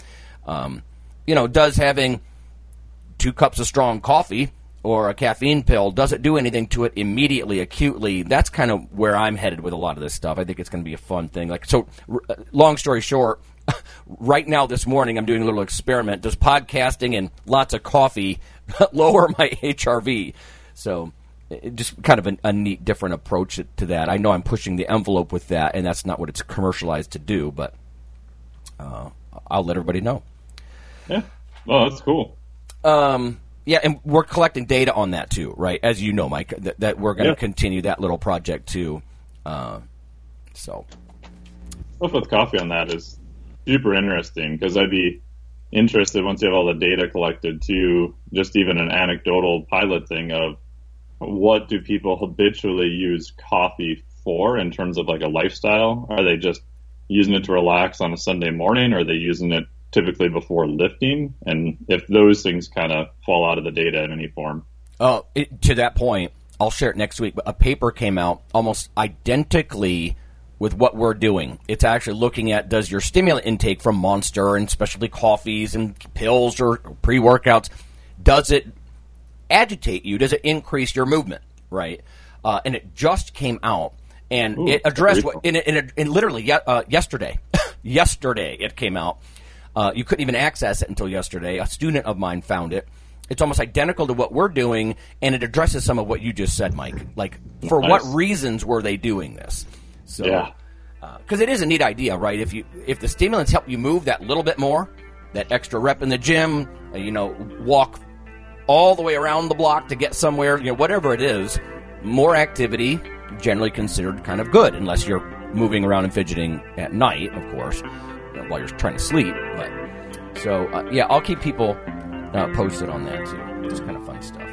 Speaker 1: Um, you know, does having two cups of strong coffee or a caffeine pill does it do anything to it immediately acutely that's kind of where i'm headed with a lot of this stuff i think it's going to be a fun thing like so r- uh, long story short right now this morning i'm doing a little experiment does podcasting and lots of coffee lower my hrv so it, just kind of an, a neat different approach to that i know i'm pushing the envelope with that and that's not what it's commercialized to do but uh, i'll let everybody know
Speaker 3: Yeah. Oh, that's cool.
Speaker 1: um, yeah, and we're collecting data on that too, right? As you know, Mike, that, that we're going to
Speaker 3: Yeah.
Speaker 1: continue that little project too. Uh, so,
Speaker 3: stuff with coffee on that is super interesting because I'd be interested once you have all the data collected to just even an anecdotal pilot thing of what do people habitually use coffee for in terms of like a lifestyle? Are they just using it to relax on a Sunday morning? Or are they using it typically before lifting? And if those things kind of fall out of the data in any form.
Speaker 1: uh, it, to that point, I'll share it next week. But a paper came out almost identically with what we're doing. It's actually looking at does your stimulant intake from Monster and specialty coffees and pills or pre workouts does it agitate you? Does it increase your movement? Right. Uh, and it just came out, and
Speaker 3: Ooh,
Speaker 1: it addressed what in, in, in literally uh, yesterday. yesterday it came out. Uh, you couldn't even access it until yesterday. A student of mine found it. It's almost identical to what we're doing, and it addresses some of what you just said, Mike. Like, for what reasons were they doing this? So,
Speaker 3: Yeah.
Speaker 1: because it is a neat idea, right? If you if the stimulants help you move that little bit more, that extra rep in the gym, uh, you know, walk all the way around the block to get somewhere, you know, whatever it is, more activity generally considered kind of good, unless you're moving around and fidgeting at night, of course, uh, while you're trying to sleep. But so uh, yeah, I'll keep people uh, posted on that too. Just kind of fun stuff.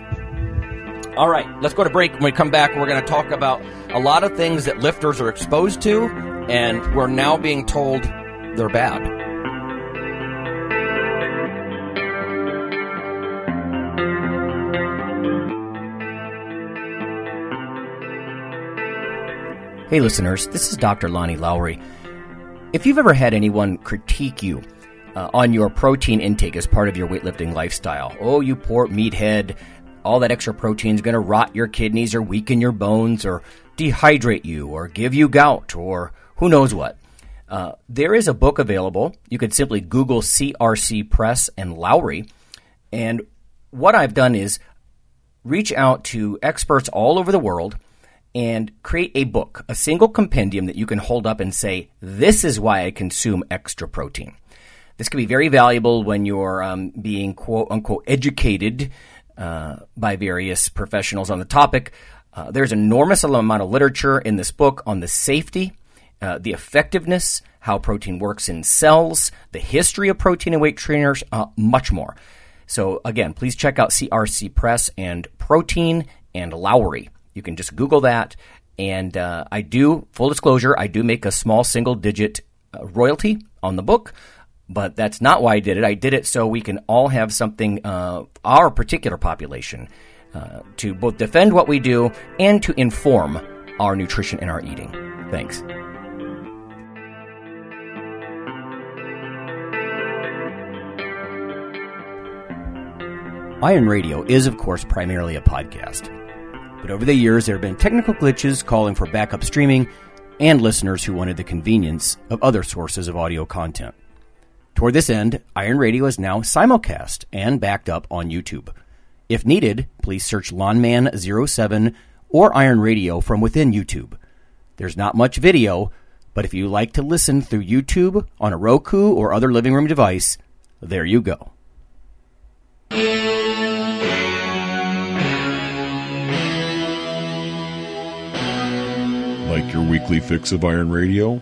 Speaker 1: All right, let's go to break. When we come back, we're going to talk about a lot of things that lifters are exposed to, and we're now being told they're bad. Hey, listeners, this is Dr. Lonnie Lowery. If you've ever had anyone critique you
Speaker 5: uh, on your protein intake as part of your weightlifting lifestyle. Oh, you poor meathead. All that extra protein is going to rot your kidneys or weaken your bones or dehydrate you or give you gout or who knows what. Uh, there is a book available. You could simply Google CRC Press and Lowery. And what I've done is reach out to experts all over the world and create a book, a single compendium that you can hold up and say, This is why I consume extra protein. This can be very valuable when you're um, being quote unquote educated uh, by various professionals on the topic. Uh, there's enormous amount of literature in this book on the safety, uh, the effectiveness, how protein works in cells, the history of protein and weight trainers, uh, much more. So again, please check out CRC Press and Protein and Lowery. You can just Google that. And uh, I do, full disclosure, I do make a small single digit royalty on the book, but that's not why I did it. I did it so we can all have something, uh, our particular population, uh, to both defend what we do and to inform our nutrition and our eating. Thanks. Iron Radio is, of course, primarily a podcast. But over the years, there have been technical glitches calling for backup streaming and listeners who wanted the convenience of other sources of audio content. Toward this end, Iron Radio is now simulcast and backed up on YouTube. If needed, please search Lawnman07 or Iron Radio from within YouTube. There's not much video, but if you like to listen through YouTube on a Roku or other living room device, there you go.
Speaker 4: Like your weekly fix of Iron Radio?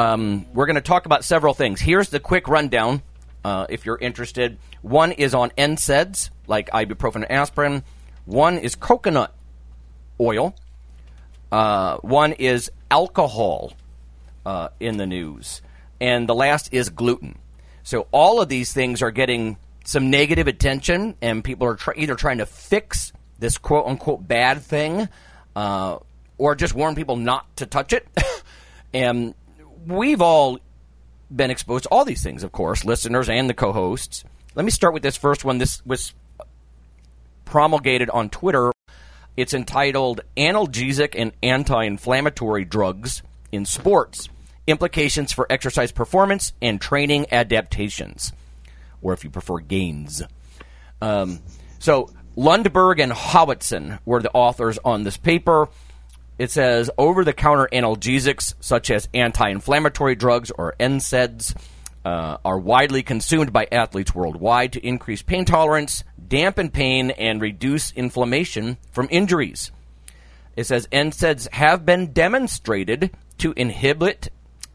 Speaker 1: Um, we're going to talk about several things. Here's the quick rundown, uh, if you're interested. One is on NSAIDs, like ibuprofen and aspirin. One is coconut oil. Uh, one is alcohol uh, in the news. And the last is gluten. So all of these things are getting some negative attention, and people are either trying to fix this quote unquote bad thing uh, or just warn people not to touch it. and we've all been exposed to all these things, of course, listeners and the co hosts. Let me start with this first one. This was promulgated on Twitter. It's entitled Analgesic and Anti Inflammatory Drugs in Sports Implications for Exercise Performance and Training Adaptations, or if you prefer, gains. Um, so, Lundberg and Howatson were the authors on this paper. It says over the counter analgesics, such as anti inflammatory drugs or NSAIDs, uh, are widely consumed by athletes worldwide to increase pain tolerance, dampen pain, and reduce inflammation from injuries. It says NSAIDs have been demonstrated to inhibit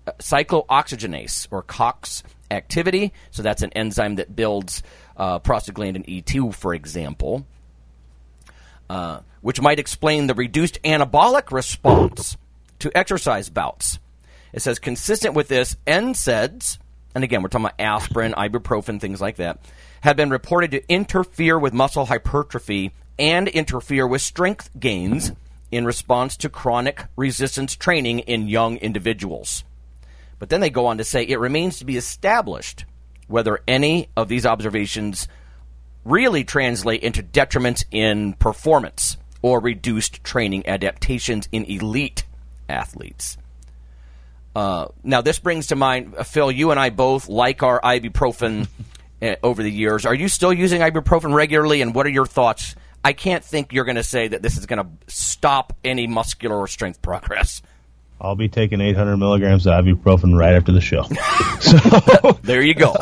Speaker 1: uh, cyclooxygenase or COX activity. So that's an enzyme that builds uh, prostaglandin E2, for example. Uh, which might explain the reduced anabolic response to exercise bouts. It says consistent with this, NSAIDs, and again we're talking about aspirin, ibuprofen, things like that, have been reported to interfere with muscle hypertrophy and interfere with strength gains in response to chronic resistance training in young individuals. But then they go on to say it remains to be established whether any of these observations really translate into detriments in performance or reduced training adaptations in elite athletes. Uh, now, this brings to mind, uh, Phil, you and I both like our ibuprofen uh, over the years. Are you still using ibuprofen regularly, and what are your thoughts? I can't think you're going to say that this is going to stop any muscular or strength progress.
Speaker 2: I'll be taking 800 milligrams of ibuprofen right after the show.
Speaker 1: so there you go.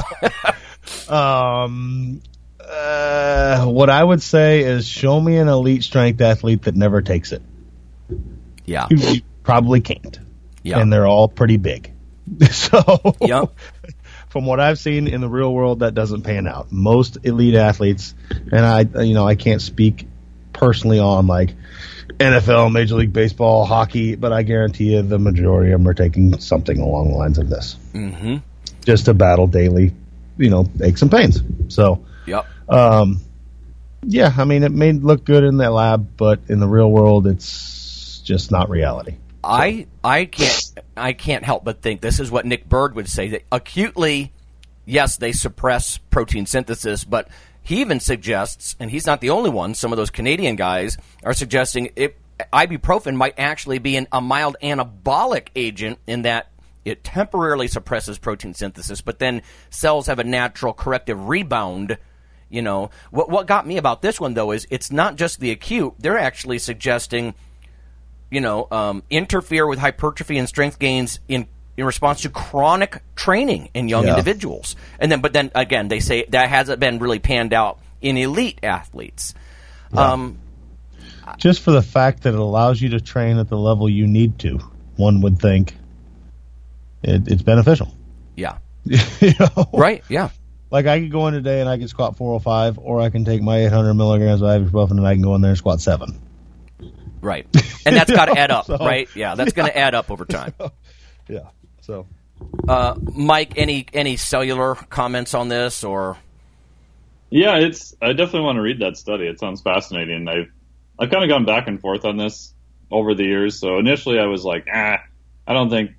Speaker 2: um, uh, what I would say is show me an elite strength athlete that never takes it.
Speaker 1: Yeah.
Speaker 2: You, you probably can't.
Speaker 1: Yeah.
Speaker 2: And they're all pretty big. So
Speaker 1: Yep.
Speaker 2: from what I've seen in the real world, that doesn't pan out. Most elite athletes, and I, you know, I can't speak personally on like NFL, Major League Baseball, hockey, but I guarantee you the majority of them are taking something along the lines of this.
Speaker 1: Mm-hmm.
Speaker 2: Just to battle daily, you know, aches and pains. So,
Speaker 1: Yep.
Speaker 2: Um, yeah, I mean, it may look good in that lab, but in the real world, it's just not reality.
Speaker 1: I I can't I can't help but think this is what Nick Burd would say that acutely, yes, they suppress protein synthesis, but he even suggests, and he's not the only one. Some of those Canadian guys are suggesting it, ibuprofen might actually be an, a mild anabolic agent in that it temporarily suppresses protein synthesis, but then cells have a natural corrective rebound. You know what? What got me about this one though is it's not just the acute; they're actually suggesting you know, um, interfere with hypertrophy and strength gains in in response to chronic training in young
Speaker 2: Yeah.
Speaker 1: individuals. And then, but then again, they say that hasn't been really panned out in elite athletes. Um,
Speaker 2: Just for the fact that it allows you to train at the level you need to, one would think it, it's beneficial.
Speaker 1: yeah,
Speaker 2: you know?
Speaker 1: right, yeah,
Speaker 2: Like I could go in today and I can squat 405, or I can take my 800 milligrams of ibuprofen and I can go in there and squat seven.
Speaker 1: right. And that's got to add up,
Speaker 2: So-
Speaker 1: right? Yeah, that's going to add up over time.
Speaker 2: Yeah. So
Speaker 1: Uh, Mike, any any cellular comments on this or?
Speaker 3: Yeah, it's. I definitely want to read that study. It sounds fascinating. I've I've kind of gone back and forth on this over the years. So initially, I was like, ah, I don't think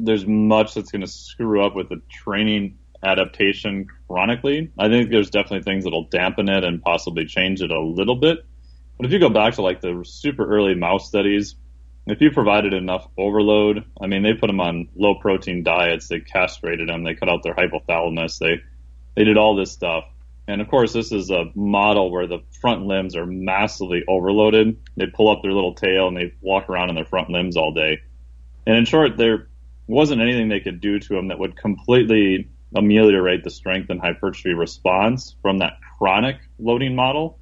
Speaker 3: there's much that's going to screw up with the training adaptation chronically. I think there's definitely things that'll dampen it and possibly change it a little bit. But if you go back to like the super early mouse studies, if you provided enough overload, I mean, they put them on low protein diets, they castrated them, they cut out their hypothalamus, they they did all this stuff. And of course, this is a model where the front limbs are massively overloaded. They pull up their little tail and they walk around in their front limbs all day. And in short, there wasn't anything they could do to them that would completely ameliorate the strength and hypertrophy response from that chronic loading model.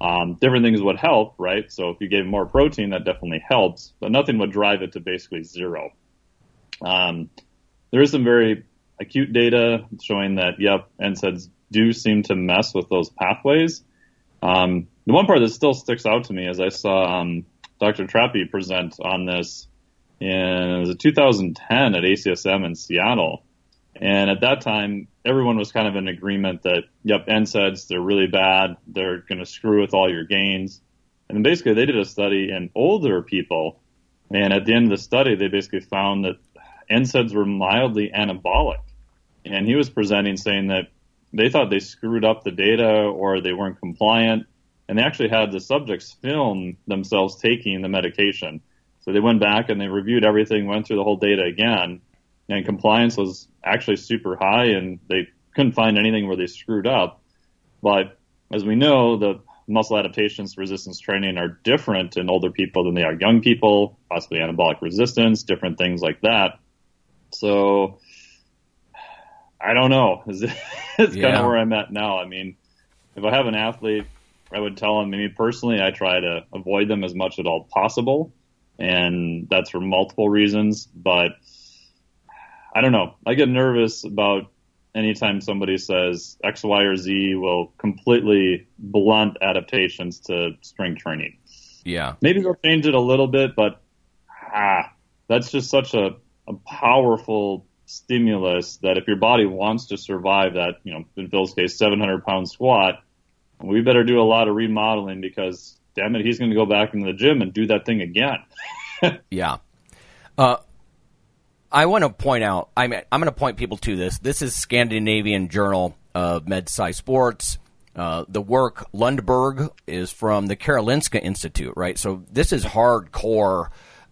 Speaker 3: Um, different things would help, right? So if you gave more protein, that definitely helps, but nothing would drive it to basically zero. Um, there is some very acute data showing that, yep, NSAIDs do seem to mess with those pathways. Um, the one part that still sticks out to me is I saw um, Dr. Trappe present on this in 2010 at ACSM in Seattle. And at that time, everyone was kind of in agreement that, yep, NSAIDs, they're really bad. They're going to screw with all your gains. And basically they did a study in older people. And at the end of the study, they basically found that NSAIDs were mildly anabolic. And he was presenting saying that they thought they screwed up the data or they weren't compliant. And they actually had the subjects film themselves taking the medication. So they went back and they reviewed everything, went through the whole data again, and compliance was actually super high and they couldn't find anything where they screwed up. But as we know, the muscle adaptations resistance training are different in older people than they are young people, possibly anabolic resistance, different things like that. So I don't know. It's kind
Speaker 1: Yeah.
Speaker 3: of where I'm at now. I mean, if I have an athlete, I would tell them, I mean, personally, I try to avoid them as much as all possible. And that's for multiple reasons. But I don't know. I get nervous about anytime somebody says X, Y, or Z will completely blunt adaptations to strength training.
Speaker 1: Yeah,
Speaker 3: Maybe they'll change it a little bit, but ah, that's just such a, a powerful stimulus that if your body wants to survive that, you know, in Phil's case, 700 pound squat, we better do a lot of remodeling because damn it, he's going to go back into the gym and do that thing again.
Speaker 1: Yeah. Uh, I want to point out, I mean, I'm going to point people to this. This is Scandinavian Journal of MedSci Sports. Uh, the work Lundberg is from the Karolinska Institute, right? So this is hardcore.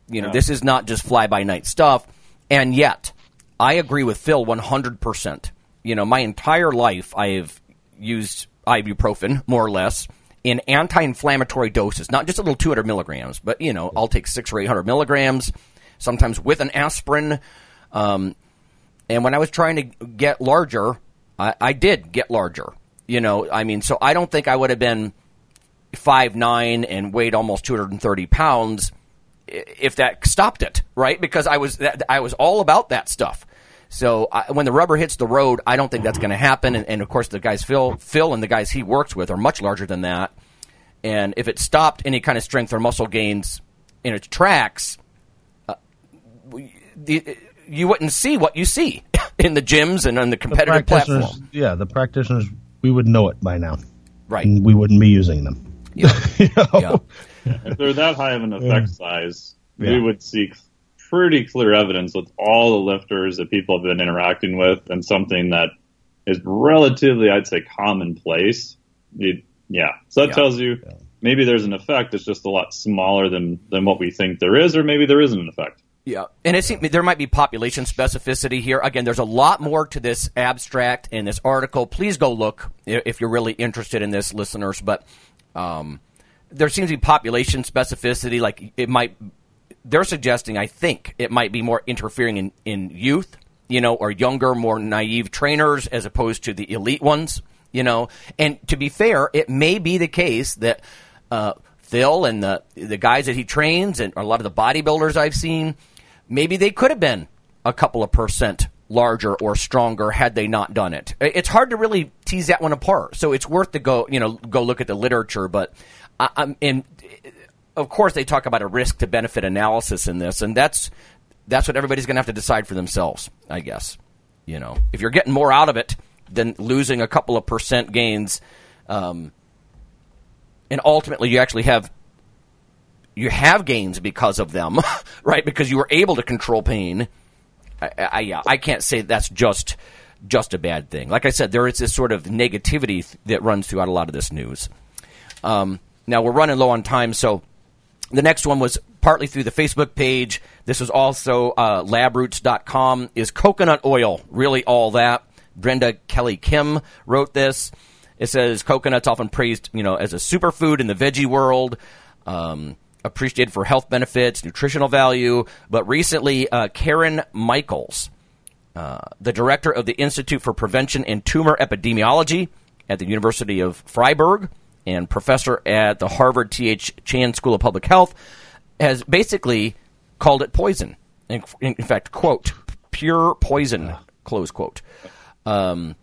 Speaker 1: You know, this is not just fly by night stuff. And yet, I agree with Phil 100%. You know, my entire life I've used ibuprofen, more or less, in anti-inflammatory doses, not just a little 200 milligrams, but you know, I'll take six or 800 milligrams, sometimes with an aspirin. Um, and when I was trying to get larger, I, I did get larger. You know, I mean, so I don't think I would have been five nine and weighed almost 230 pounds if that stopped it, right? Because I was that, I was all about that stuff. So I, when the rubber hits the road, I don't think that's going to happen. And, and of course, the guys Phil, Phil, and the guys he works with are much larger than that. And if it stopped any kind of strength or muscle gains in its tracks, the, you wouldn't see what you see in the gyms and on the competitive
Speaker 2: the
Speaker 1: platform.
Speaker 2: Yeah, the practitioners, we would know it by now.
Speaker 1: Right.
Speaker 2: And we wouldn't be using them.
Speaker 1: Yeah.
Speaker 2: You know?
Speaker 1: Yeah.
Speaker 3: If they're that high of an effect size,
Speaker 2: Yeah.
Speaker 3: we would seek pretty clear evidence with all the lifters that people have been interacting with and something that is relatively, I'd say, commonplace. You- yeah. So that
Speaker 1: Yeah.
Speaker 3: tells you maybe there's an effect. It's just a lot smaller than, than what we think there is, or maybe there isn't an effect.
Speaker 1: Yeah, and it seems there might be population specificity here. Again, there's a lot more to this abstract and this article. Please go look if you're really interested in this, listeners. But um, there seems to be population specificity. Like it might, they're suggesting. I think it might be more interfering in in youth, you know, or younger, more naive trainers as opposed to the elite ones. You know, and to be fair, it may be the case that. Uh, Phil and the the guys that he trains and a lot of the bodybuilders I've seen, maybe they could have been a couple of percent larger or stronger had they not done it. It's hard to really tease that one apart. So it's worth to go, you know, go look at the literature. But I, I'm in. Of course, they talk about a risk to benefit analysis in this, and that's that's what everybody's going to have to decide for themselves. I guess, you know, if you're getting more out of it than losing a couple of percent gains. Um, and ultimately you actually have you have gains because of them, right? Because you were able to control pain. I, I, yeah, I can't say that's just just a bad thing. Like I said, there is this sort of negativity th- that runs throughout a lot of this news. Um, now we're running low on time, so the next one was partly through the Facebook page. This was also uh, labroots.com. Is coconut oil really all that? Brenda Kelley Kim wrote this. It says coconuts often praised, you know, as a superfood in the veggie world, um, appreciated for health benefits, nutritional value. But recently, uh, Karin Michels, uh, the director of the Institute for Prevention and Tumor Epidemiology at the University of Freiburg and professor at the Harvard T.H. Chan School of Public Health, has basically called it poison. In, in fact, quote, pure poison, close quote. Um,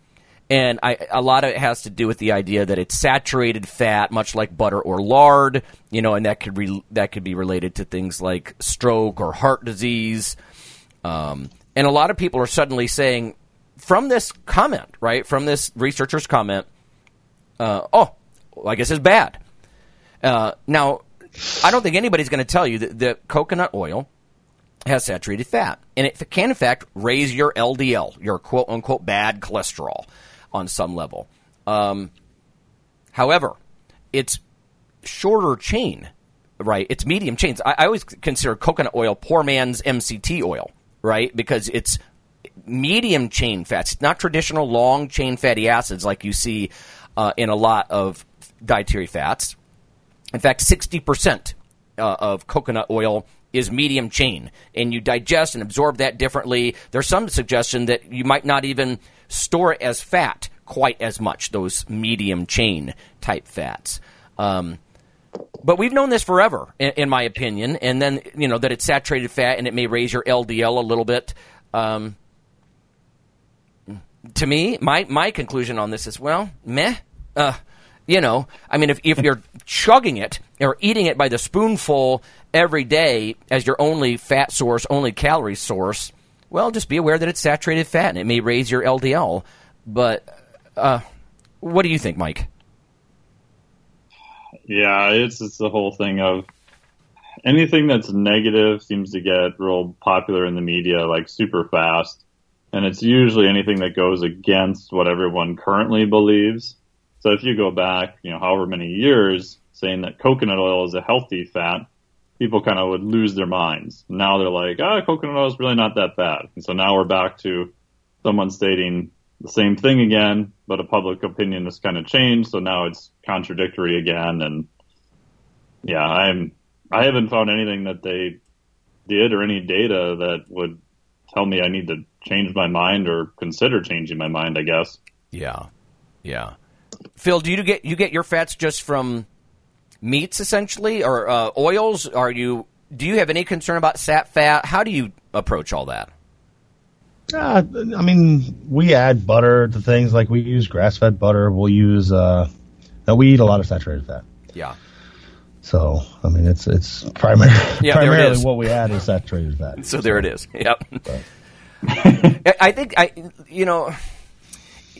Speaker 1: and I, a lot of it has to do with the idea that it's saturated fat, much like butter or lard, you know, and that could re- that could be related to things like stroke or heart disease. Um, and a lot of people are suddenly saying, from this comment, right, from this researcher's comment, uh, oh, well, I guess it's bad. Uh, now, I don't think anybody's going to tell you that, that coconut oil has saturated fat, and it can in fact raise your LDL, your quote unquote bad cholesterol, on some level. Um, however, it's shorter chain, right? It's medium chains. I, I always consider coconut oil poor man's MCT oil, right? Because it's medium chain fats, not traditional long chain fatty acids like you see uh, in a lot of dietary fats. In fact, 60% uh, of coconut oil is medium chain, and you digest and absorb that differently. There's some suggestion that you might not even store as fat quite as much, those medium chain type fats. Um, but we've known this forever, in, in, my opinion, and then, you know, that it's saturated fat and it may raise your LDL a little bit. Um, to me, my, my conclusion on this is, well, meh. Uh, you know, I mean, if, if you're chugging it or eating it by the spoonful every day as your only fat source, only calorie source, well, just be aware that it's saturated fat and it may raise your LDL. But uh, what do you think, Mike?
Speaker 3: Yeah, it's it's the whole thing of anything that's negative seems to get real popular in the media like super fast, and it's usually anything that goes against what everyone currently believes. So if you go back, you know, however many years saying that coconut oil is a healthy fat, people kind of would lose their minds. Now they're like, ah, coconut oil is really not that bad. And so now we're back to someone stating the same thing again, but a public opinion has kind of changed. So now it's contradictory again. And yeah, I'm, I haven't found anything that they did or any data that would tell me I need to change my mind or consider changing my mind, I guess.
Speaker 1: Yeah. Yeah. Phil, do you get you get your fats just from meats essentially, or uh, oils? Are you do you have any concern about sat fat? How do you approach all that?
Speaker 2: Uh, I mean, we add butter to things like we use grass-fed butter. We'll use. Uh, no, we eat a lot of saturated fat.
Speaker 1: Yeah.
Speaker 2: So I mean, it's it's primary,
Speaker 1: Yeah, there it
Speaker 2: primarily what we add is saturated fat.
Speaker 1: So there it is. Yep. I think I, you know,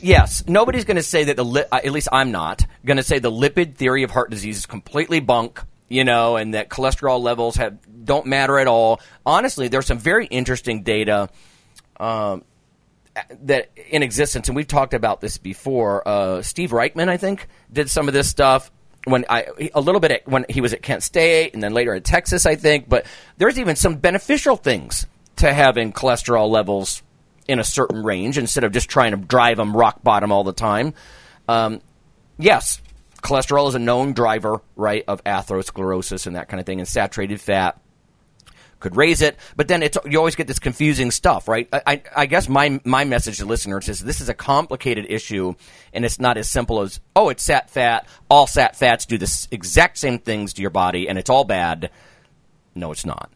Speaker 1: yes, nobody's going to say that the li- uh, at least I'm not going to say the lipid theory of heart disease is completely bunk. You know, and that cholesterol levels have don't matter at all. Honestly, there's some very interesting data um, that in existence, and we've talked about this before. Uh, Steve Riechman, I think, did some of this stuff when I a little bit at, when he was at Kent State, and then later at Texas, I think. But there's even some beneficial things to having cholesterol levels in a certain range instead of just trying to drive them rock bottom all the time. Um, yes, cholesterol is a known driver, right, of atherosclerosis and that kind of thing, and saturated fat could raise it, but then it's you always get this confusing stuff, right? I, I, I guess my my message to listeners is this is a complicated issue, and it's not as simple as oh, it's sat fat. All sat fats do the exact same things to your body, and it's all bad. No, it's not.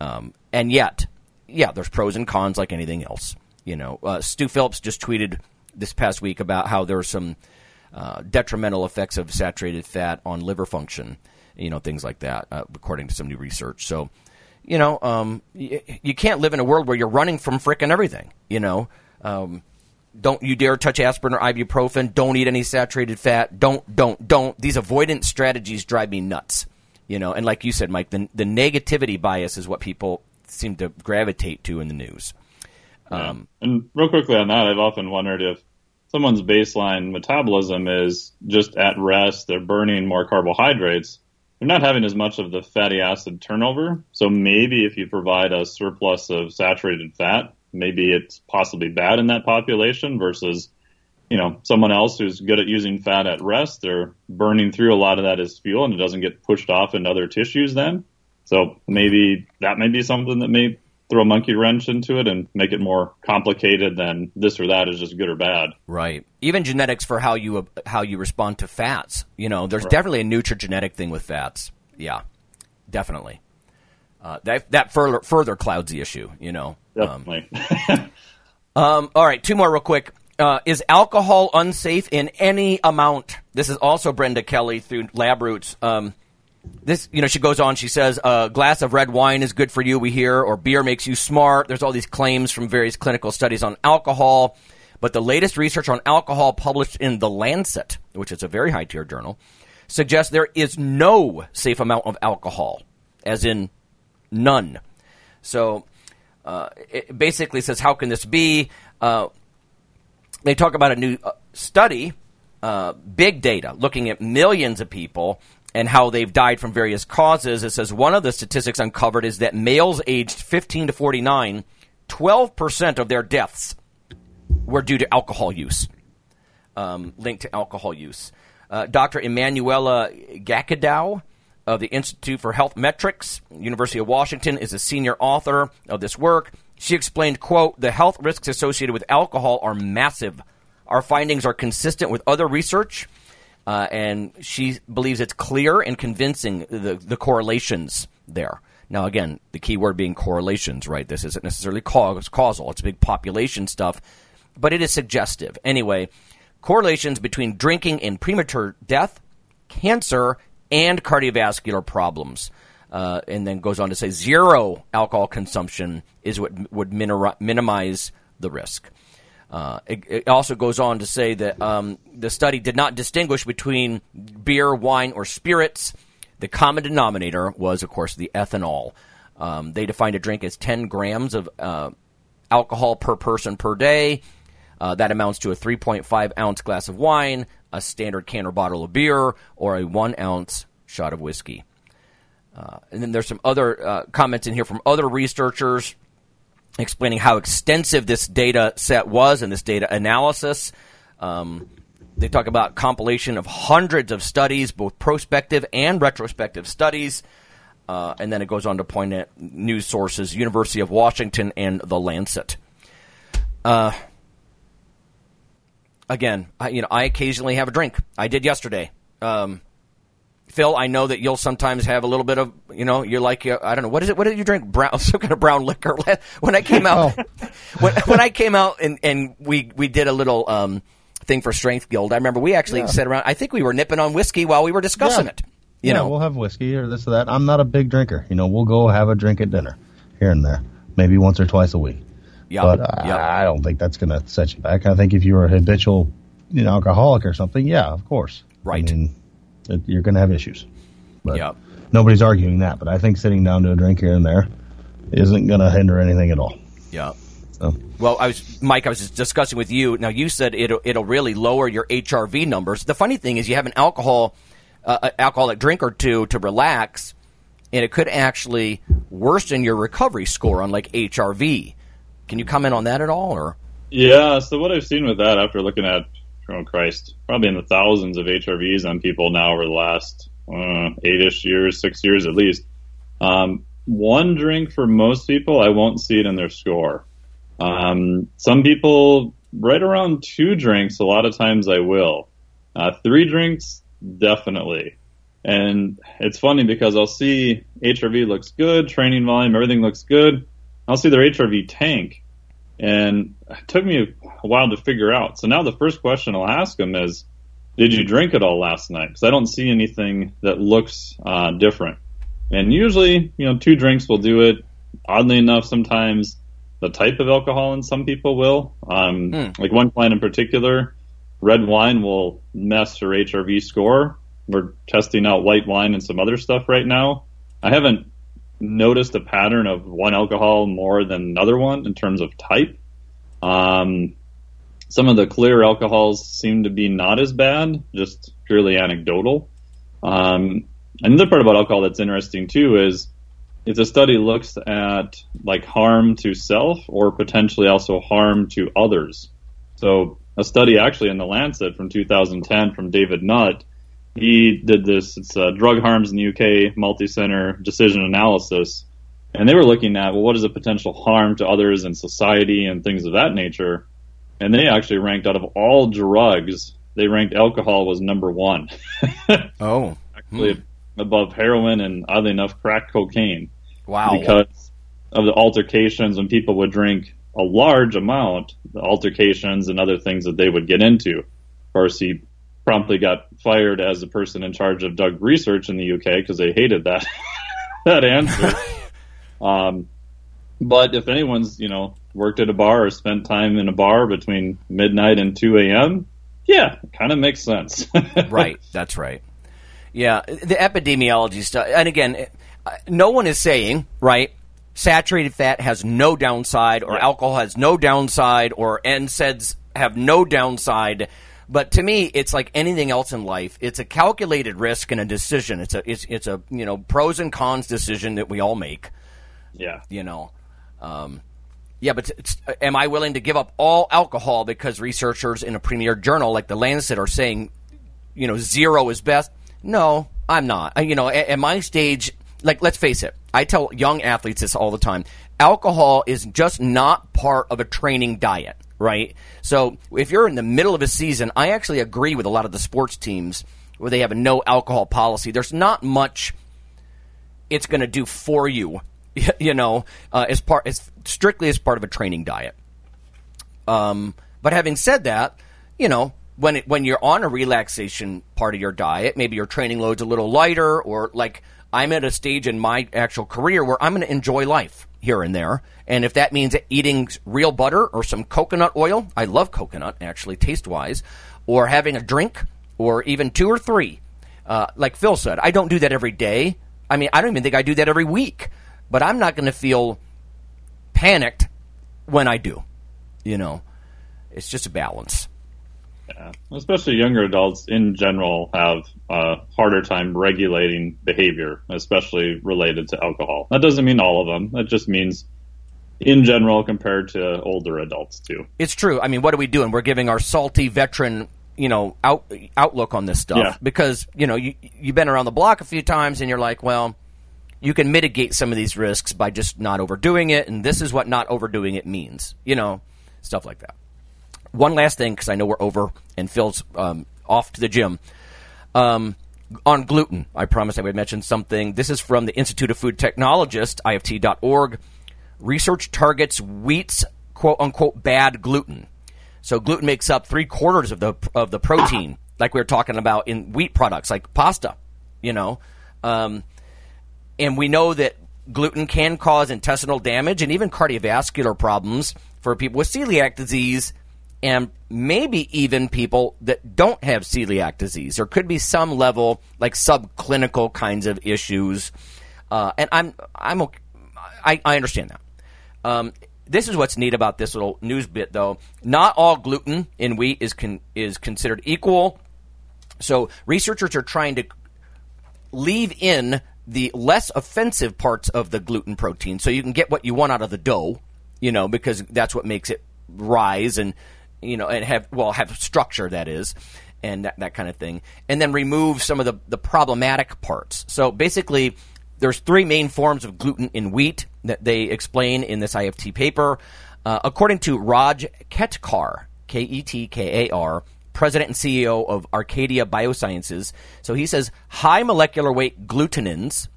Speaker 1: Um, and yet, yeah, there's pros and cons like anything else. You know, uh, Stu Phillips just tweeted this past week about how there are some uh, detrimental effects of saturated fat on liver function. You know, things like that, uh, according to some new research. So, you know, um, y- you can't live in a world where you're running from frickin' everything. You know, um, don't you dare touch aspirin or ibuprofen. Don't eat any saturated fat. Don't, don't, don't. These avoidance strategies drive me nuts. You know, and like you said, Mike, the, the negativity bias is what people seem to gravitate to in the news. Um,
Speaker 3: And real quickly on that, I've often wondered if someone's baseline metabolism is just at rest, they're burning more carbohydrates, they're not having as much of the fatty acid turnover. So maybe if you provide a surplus of saturated fat, maybe it's possibly bad in that population versus, you know, someone else who's good at using fat at rest. They're burning through a lot of that as fuel and it doesn't get pushed off into other tissues then. So maybe that may be something that may throw a monkey wrench into it and make it more complicated than this or that is just good or bad.
Speaker 1: Right. Even genetics for how you how you respond to fats. You know, there's definitely a nutrigenetic thing with fats. Yeah, definitely. Uh, that that further further clouds the issue. You know. Um,
Speaker 3: Definitely.
Speaker 1: um, all right, two more real quick. Uh, is alcohol unsafe in any amount? This is also Brenda Kelley through Lab Roots. Um, this, you know, she goes on. She says, "A glass of red wine is good for you." We hear, or beer makes you smart. There's all these claims from various clinical studies on alcohol, but the latest research on alcohol published in the Lancet, which is a very high tier journal, suggests there is no safe amount of alcohol, as in none. So, uh, it basically says, how can this be? Uh, they talk about a new uh, study, uh, big data, looking at millions of people and how they've died from various causes. It says one of the statistics uncovered is that males aged 15 to 49, 12% of their deaths were due to alcohol use, um, linked to alcohol use. Uh, Dr. Emmanuela Gakidou of the Institute for Health Metrics, University of Washington, is a senior author of this work. She explained, quote, the health risks associated with alcohol are massive. Our findings are consistent with other research, uh, and she believes it's clear and convincing the, the correlations there. Now, again, the key word being correlations, right? This isn't necessarily cause, causal. It's big population stuff, but it is suggestive. Anyway, correlations between drinking and premature death, cancer, and cardiovascular problems. Uh, and then goes on to say zero alcohol consumption is what would minimi- minimize the risk. Uh, it, it also goes on to say that um, the study did not distinguish between beer, wine, or spirits. The common denominator was, of course, the ethanol. Um, they defined a drink as 10 grams of uh, alcohol per person per day. Uh, that amounts to a 3.5 ounce glass of wine, a standard can or bottle of beer, or a one ounce shot of whiskey. Uh, and then there's some other uh, comments in here from other researchers explaining how extensive this data set was and this data analysis. Um, they talk about compilation of hundreds of studies, both prospective and retrospective studies. Uh, and then it goes on to point at news sources, University of Washington and The Lancet. Uh, again, I, you know, I occasionally have a drink. I did yesterday. Um, Phil, I know that you'll sometimes have a little bit of, you know, you're like, uh, I don't know, what is it? What did you drink? Brown, some kind of brown liquor. When I came out, when, when I came out and, and we, we did a little, um, thing for Strength Guild, I remember we actually
Speaker 2: Yeah.
Speaker 1: sat around, I think we were nipping on whiskey while we were discussing
Speaker 2: Yeah.
Speaker 1: it. You
Speaker 2: yeah,
Speaker 1: know,
Speaker 2: we'll have whiskey or this or that. I'm not a big drinker. You know, we'll go have a drink at dinner here and there, maybe once or twice a week.
Speaker 1: yeah,
Speaker 2: but I,
Speaker 1: yeah.
Speaker 2: I don't think that's going to set you back. I think if you were a habitual, you know, alcoholic or something, yeah, of course,
Speaker 1: Right.
Speaker 2: I mean, you're going to have issues. But
Speaker 1: Yeah.
Speaker 2: nobody's arguing that. But I think sitting down to a drink here and there isn't going to hinder anything at all.
Speaker 1: yeah.
Speaker 2: So
Speaker 1: Well, I was Mike. I was just discussing with you. Now you said it'll it'll really lower your HRV numbers. The funny thing is, you have an alcohol uh, uh, alcoholic drink or two to relax, and it could actually worsen your recovery score on like HRV. Can you comment on that at all? Or
Speaker 3: Yeah, so what I've seen with that after looking at, oh Christ, probably in the thousands of HRVs on people now over the last uh, eight-ish years, six years at least. Um, one drink for most people, I won't see it in their score. Um, some people, right around two drinks, a lot of times I will. Uh, three drinks, definitely. And it's funny because I'll see HRV looks good, training volume, everything looks good. I'll see their HRV tank, and it took me a while to figure out. So now the first question I'll ask them is, "Did you drink it all last night?" Because I don't see anything that looks uh, different. And usually, you know, two drinks will do it. Oddly enough, sometimes the type of alcohol in some people will. Um, Like one client in particular, red wine will mess her HRV score. We're testing out white wine and some other stuff right now. I haven't noticed a pattern of one alcohol more than another one in terms of type. Um, some of the clear alcohols seem to be not as bad, just purely anecdotal. Um, another part about alcohol that's interesting too is if the study looks at like harm to self or potentially also harm to others. So a study actually in the Lancet from 2010 from David Nutt, he did this. It's uh, drug harms in the UK multi-center decision analysis, and they were looking at well, what is the potential harm to others and society and things of that nature. And they actually ranked out of all drugs, they ranked alcohol was number one,
Speaker 1: oh,
Speaker 3: actually above heroin and oddly enough, crack cocaine
Speaker 1: wow,
Speaker 3: because of the altercations when people would drink a large amount, the altercations and other things that they would get into. Of course, he promptly got fired as the person in charge of drug research in the UK because they hated that that answer. um, but if anyone's you know worked at a bar or spent time in a bar between midnight and two a.m., yeah, kind of makes sense.
Speaker 1: right. That's right. Yeah, the epidemiology stuff. And again, uh, no one is saying right. Saturated fat has no downside, or alcohol has no downside, or NSAIDs have no downside. But to me, it's like anything else in life. It's a calculated risk and a decision. It's a it's it's a you know pros and cons decision that we all make.
Speaker 3: yeah.
Speaker 1: You know, um, yeah. But it's, am I willing to give up all alcohol because researchers in a premier journal like the Lancet are saying you know zero is best. No, I'm not. You know, at, at my stage, like let's face it, I tell young athletes this all the time. Alcohol is just not part of a training diet, right? So if you're in the middle of a season, I actually agree with a lot of the sports teams where they have a no alcohol policy. There's not much it's going to do for you, you know, uh, as part as strictly as part of a training diet. Um, but having said that, you know, when it, when you're on a relaxation part of your diet, maybe your training load's a little lighter, or like I'm at a stage in my actual career where I'm going to enjoy life here and there, and if that means eating real butter or some coconut oil, I love coconut actually taste wise, or having a drink, or even two or three, uh, like Phil said, I don't do that every day. I mean, I don't even think I do that every week, but I'm not going to feel panicked when I do. You know, it's just a balance.
Speaker 3: Yeah. Especially younger adults in general have a harder time regulating behavior, especially related to alcohol. That doesn't mean all of them. That just means in general compared to older adults too.
Speaker 1: It's true. I mean, what are we doing? We're giving our salty veteran, you know, out, outlook on this stuff
Speaker 3: Yeah.
Speaker 1: because you know you you've been around the block a few times and you're like, well, you can mitigate some of these risks by just not overdoing it, and this is what not overdoing it means. You know, stuff like that. One last thing, because I know we're over and Phil's um, off to the gym. Um, on gluten, I promised I would mention something. This is from the Institute of Food Technologists, IFT.org. Research targets wheat's quote unquote bad gluten. So gluten makes up three quarters of the of the protein, like we were talking about in wheat products, like pasta. You know, um, and we know that gluten can cause intestinal damage and even cardiovascular problems for people with celiac disease and maybe even people that don't have celiac disease. There could be some level, like subclinical kinds of issues. Uh, and I'm, I'm, okay, I, I understand that. Um, this is what's neat about this little news bit, though. Not all gluten in wheat is con- is considered equal. So researchers are trying to leave in the less offensive parts of the gluten protein, so you can get what you want out of the dough. You know, because that's what makes it rise and you know and have well have structure that is and that, that kind of thing. And then remove some of the, the problematic parts. So basically there's three main forms of gluten in wheat that they explain in this ift paper. Uh, according to raj ketkar k-e-t-k-a-r president and ceo of arcadia biosciences so he says high molecular weight glutenins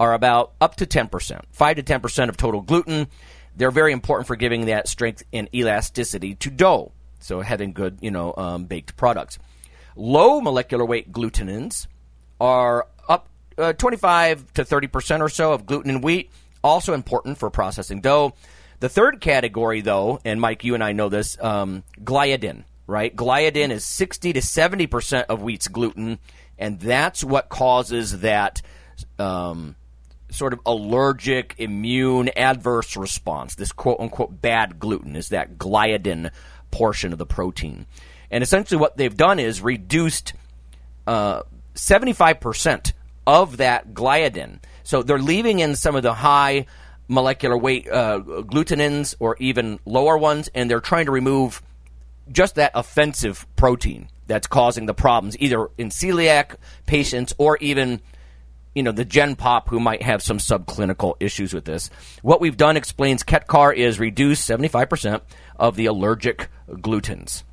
Speaker 1: are about up to 10% 5 to 10% of total gluten they're very important for giving that strength and elasticity to dough so having good, you know, um, baked products. Low molecular weight glutenins are up uh, 25 to 30 percent or so of gluten in wheat, also important for processing dough. The third category, though, and Mike, you and I know this, um, gliadin, right? Gliadin is 60 to 70 percent of wheat's gluten, and that's what causes that. Um, sort of allergic, immune, adverse response. This quote unquote bad gluten is that gliadin portion of the protein. And essentially, what they've done is reduced uh, 75% of that gliadin. So they're leaving in some of the high molecular weight uh, glutenins or even lower ones, and they're trying to remove just that offensive protein that's causing the problems, either in celiac patients or even you know, the gen pop who might have some subclinical issues with this. What we've done, explains Ketkar is reduce 75% of the allergic glutens.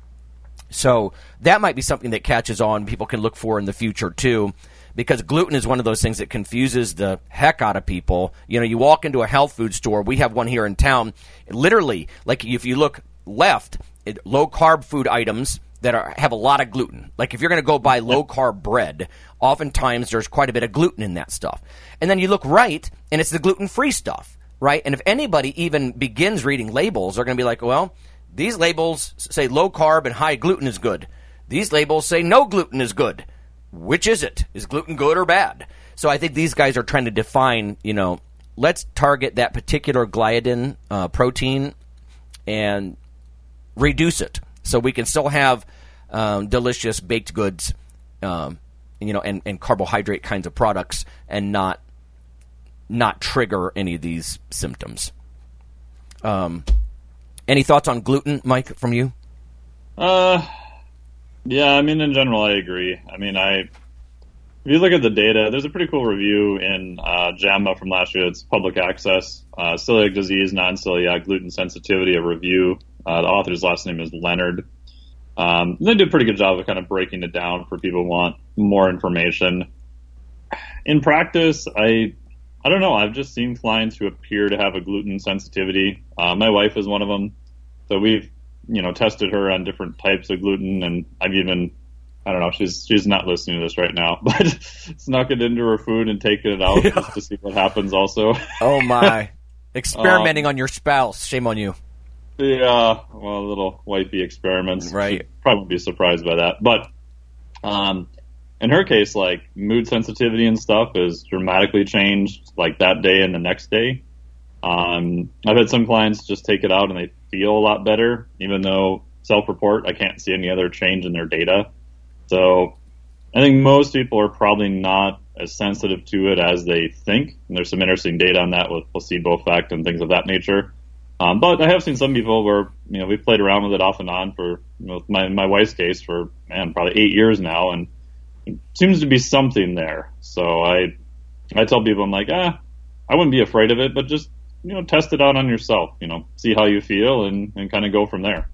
Speaker 1: So that might be something that catches on, people can look for in the future too, because gluten is one of those things that confuses the heck out of people. You know, you walk into a health food store, we have one here in town, literally, like if you look left, low carb food items that are, have a lot of gluten. Like if you're going to go buy low carb bread, oftentimes there's quite a bit of gluten in that stuff. And then you look right, and it's the gluten free stuff, right? And if anybody even begins reading labels, they're going to be like, well, these labels say low carb and high gluten is good. These labels say no gluten is good. Which is it? Is gluten good or bad? So I think these guys are trying to define, you know, let's target that particular gliadin uh, protein and reduce it so we can still have um, delicious baked goods, um, you know, and, and carbohydrate kinds of products, and not not trigger any of these symptoms. Um, any thoughts on gluten, Mike, from you?
Speaker 3: Uh, yeah, I mean, in general, I agree. I mean, I if you look at the data, there's a pretty cool review in uh, JAMA from last year. It's public access, uh, celiac disease, non-celiac gluten sensitivity, a review. Uh, the author's last name is Leonard. Um, they did a pretty good job of kind of breaking it down for people who want more information. In practice, I I don't know. I've just seen clients who appear to have a gluten sensitivity. Uh, my wife is one of them, so we've you know tested her on different types of gluten, and I've even I don't know. She's she's not listening to this right now, but snuck it into her food and taken it out yeah. just to see what happens. Also.
Speaker 1: Oh my! Experimenting um, on your spouse. Shame on you.
Speaker 3: Yeah, well, little wifey experiments.
Speaker 1: Right.
Speaker 3: She probably won't be surprised by that. But um, in her case, like mood sensitivity and stuff is dramatically changed like that day and the next day. Um, I've had some clients just take it out and they feel a lot better, even though self-report, I can't see any other change in their data. So I think most people are probably not as sensitive to it as they think. And there's some interesting data on that with placebo effect and things of that nature. Um, but I have seen some people where you know we've played around with it off and on for you know, my my wife's case for man probably eight years now, and it seems to be something there. So I I tell people I'm like ah I wouldn't be afraid of it, but just you know test it out on yourself. You know see how you feel and and kind of go from there.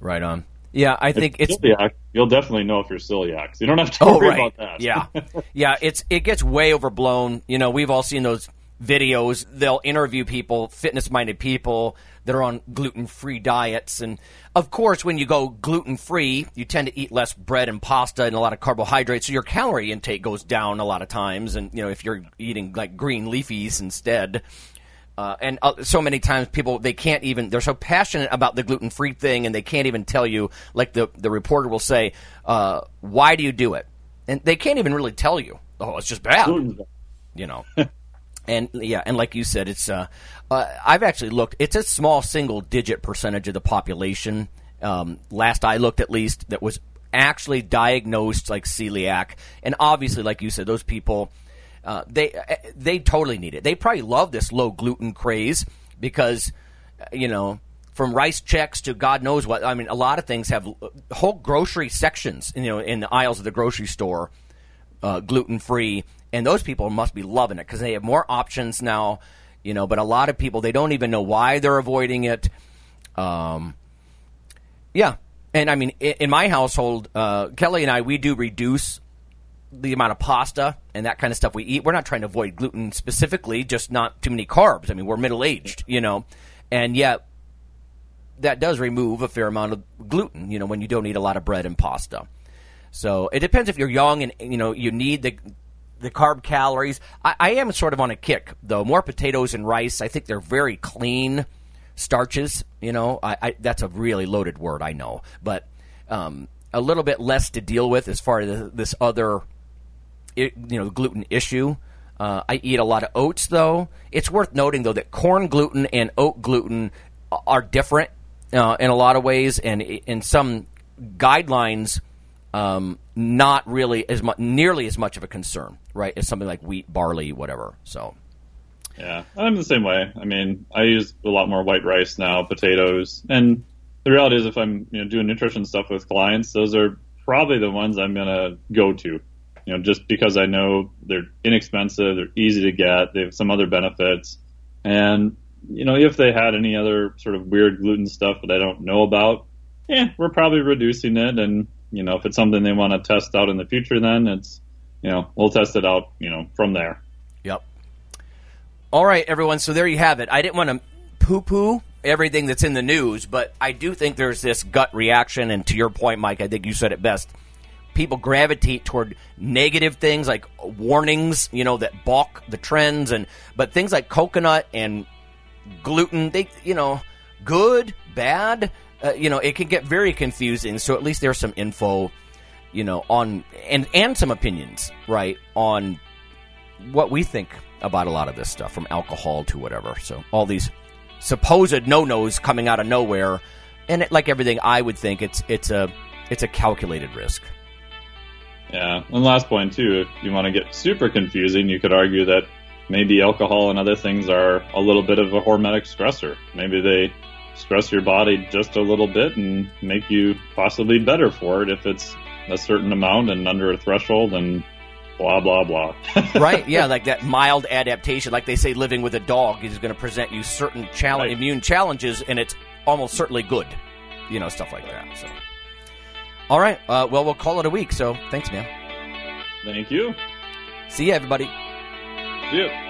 Speaker 1: Right on. Yeah, I think it's
Speaker 3: celiac, you'll definitely know if you're celiac. So you don't have to
Speaker 1: Oh,
Speaker 3: worry
Speaker 1: right.
Speaker 3: about that.
Speaker 1: Yeah, yeah. It's it gets way overblown. You know, we've all seen those videos. They'll interview people, fitness-minded people that are on gluten-free diets, and of course, when you go gluten-free, you tend to eat less bread and pasta and a lot of carbohydrates, so your calorie intake goes down a lot of times. And you know, if you're eating like green leafies instead. Uh, and uh, so many times people they can't even they're so passionate about the gluten free thing and they can't even tell you like the the reporter will say uh, why do you do it and they can't even really tell you oh it's just bad you know and yeah and like you said it's uh, uh, I've actually looked it's a small single digit percentage of the population um, last I looked at least that was actually diagnosed like celiac and obviously like you said those people uh, they uh, they totally need it. They probably love this low gluten craze because uh, you know from Rice Chex to God knows what. I mean, a lot of things have uh, whole grocery sections. You know, in the aisles of the grocery store, uh, gluten free, and those people must be loving it because they have more options now. You know, but a lot of people they don't even know why they're avoiding it. Um, yeah, and I mean, in, my household, uh, Kelly and I we do reduce the amount of pasta and that kind of stuff we eat. We're not trying to avoid gluten specifically, just not too many carbs. I mean, we're middle aged, you know, and yet that does remove a fair amount of gluten, you know, when you don't eat a lot of bread and pasta. So it depends if you're young and, you know, you need the the carb calories. I, I am sort of on a kick, though. More potatoes and rice. I think they're very clean starches. You know, I, I that's a really loaded word, I know, but um, a little bit less to deal with as far as this other you know gluten issue. Uh, I eat a lot of oats, though. It's worth noting, though, that corn gluten and oat gluten are different uh, in a lot of ways, and in some guidelines, um, not really as much, nearly as much of a concern, right, as something like wheat, barley, whatever. So,
Speaker 3: yeah, I'm the same way. I mean, I use a lot more white rice now, potatoes, and the reality is, if I'm you know doing nutrition stuff with clients, those are probably the ones I'm gonna go to you know, just because I know they're inexpensive, they're easy to get, they have some other benefits. And, you know, if they had any other sort of weird gluten stuff that I don't know about, yeah, we're probably reducing it. And, you know, if it's something they want to test out in the future, then it's, you know, we'll test it out, you know, from there.
Speaker 1: Yep. All right, everyone. So there you have it. I didn't want to poo poo everything that's in the news, but I do think there's this gut reaction. And to your point, Mike, I think you said it best people gravitate toward negative things like warnings, you know, that balk the trends and but things like coconut and gluten, they you know, good, bad, uh, you know, it can get very confusing. So at least there's some info, you know, on and and some opinions, right, on what we think about a lot of this stuff from alcohol to whatever. So all these supposed no-nos coming out of nowhere and it, like everything I would think it's it's a it's a calculated risk.
Speaker 3: Yeah, and last point too, if you want to get super confusing, you could argue that maybe alcohol and other things are a little bit of a hormetic stressor. Maybe they stress your body just a little bit and make you possibly better for it if it's a certain amount and under a threshold and blah blah blah.
Speaker 1: right? Yeah, like that mild adaptation, like they say, living with a dog is going to present you certain challenge, right. immune challenges, and it's almost certainly good. You know, stuff like that. So. All right. Uh, well, we'll call it a week. So thanks, man.
Speaker 3: Thank you.
Speaker 1: See you, everybody.
Speaker 3: See you.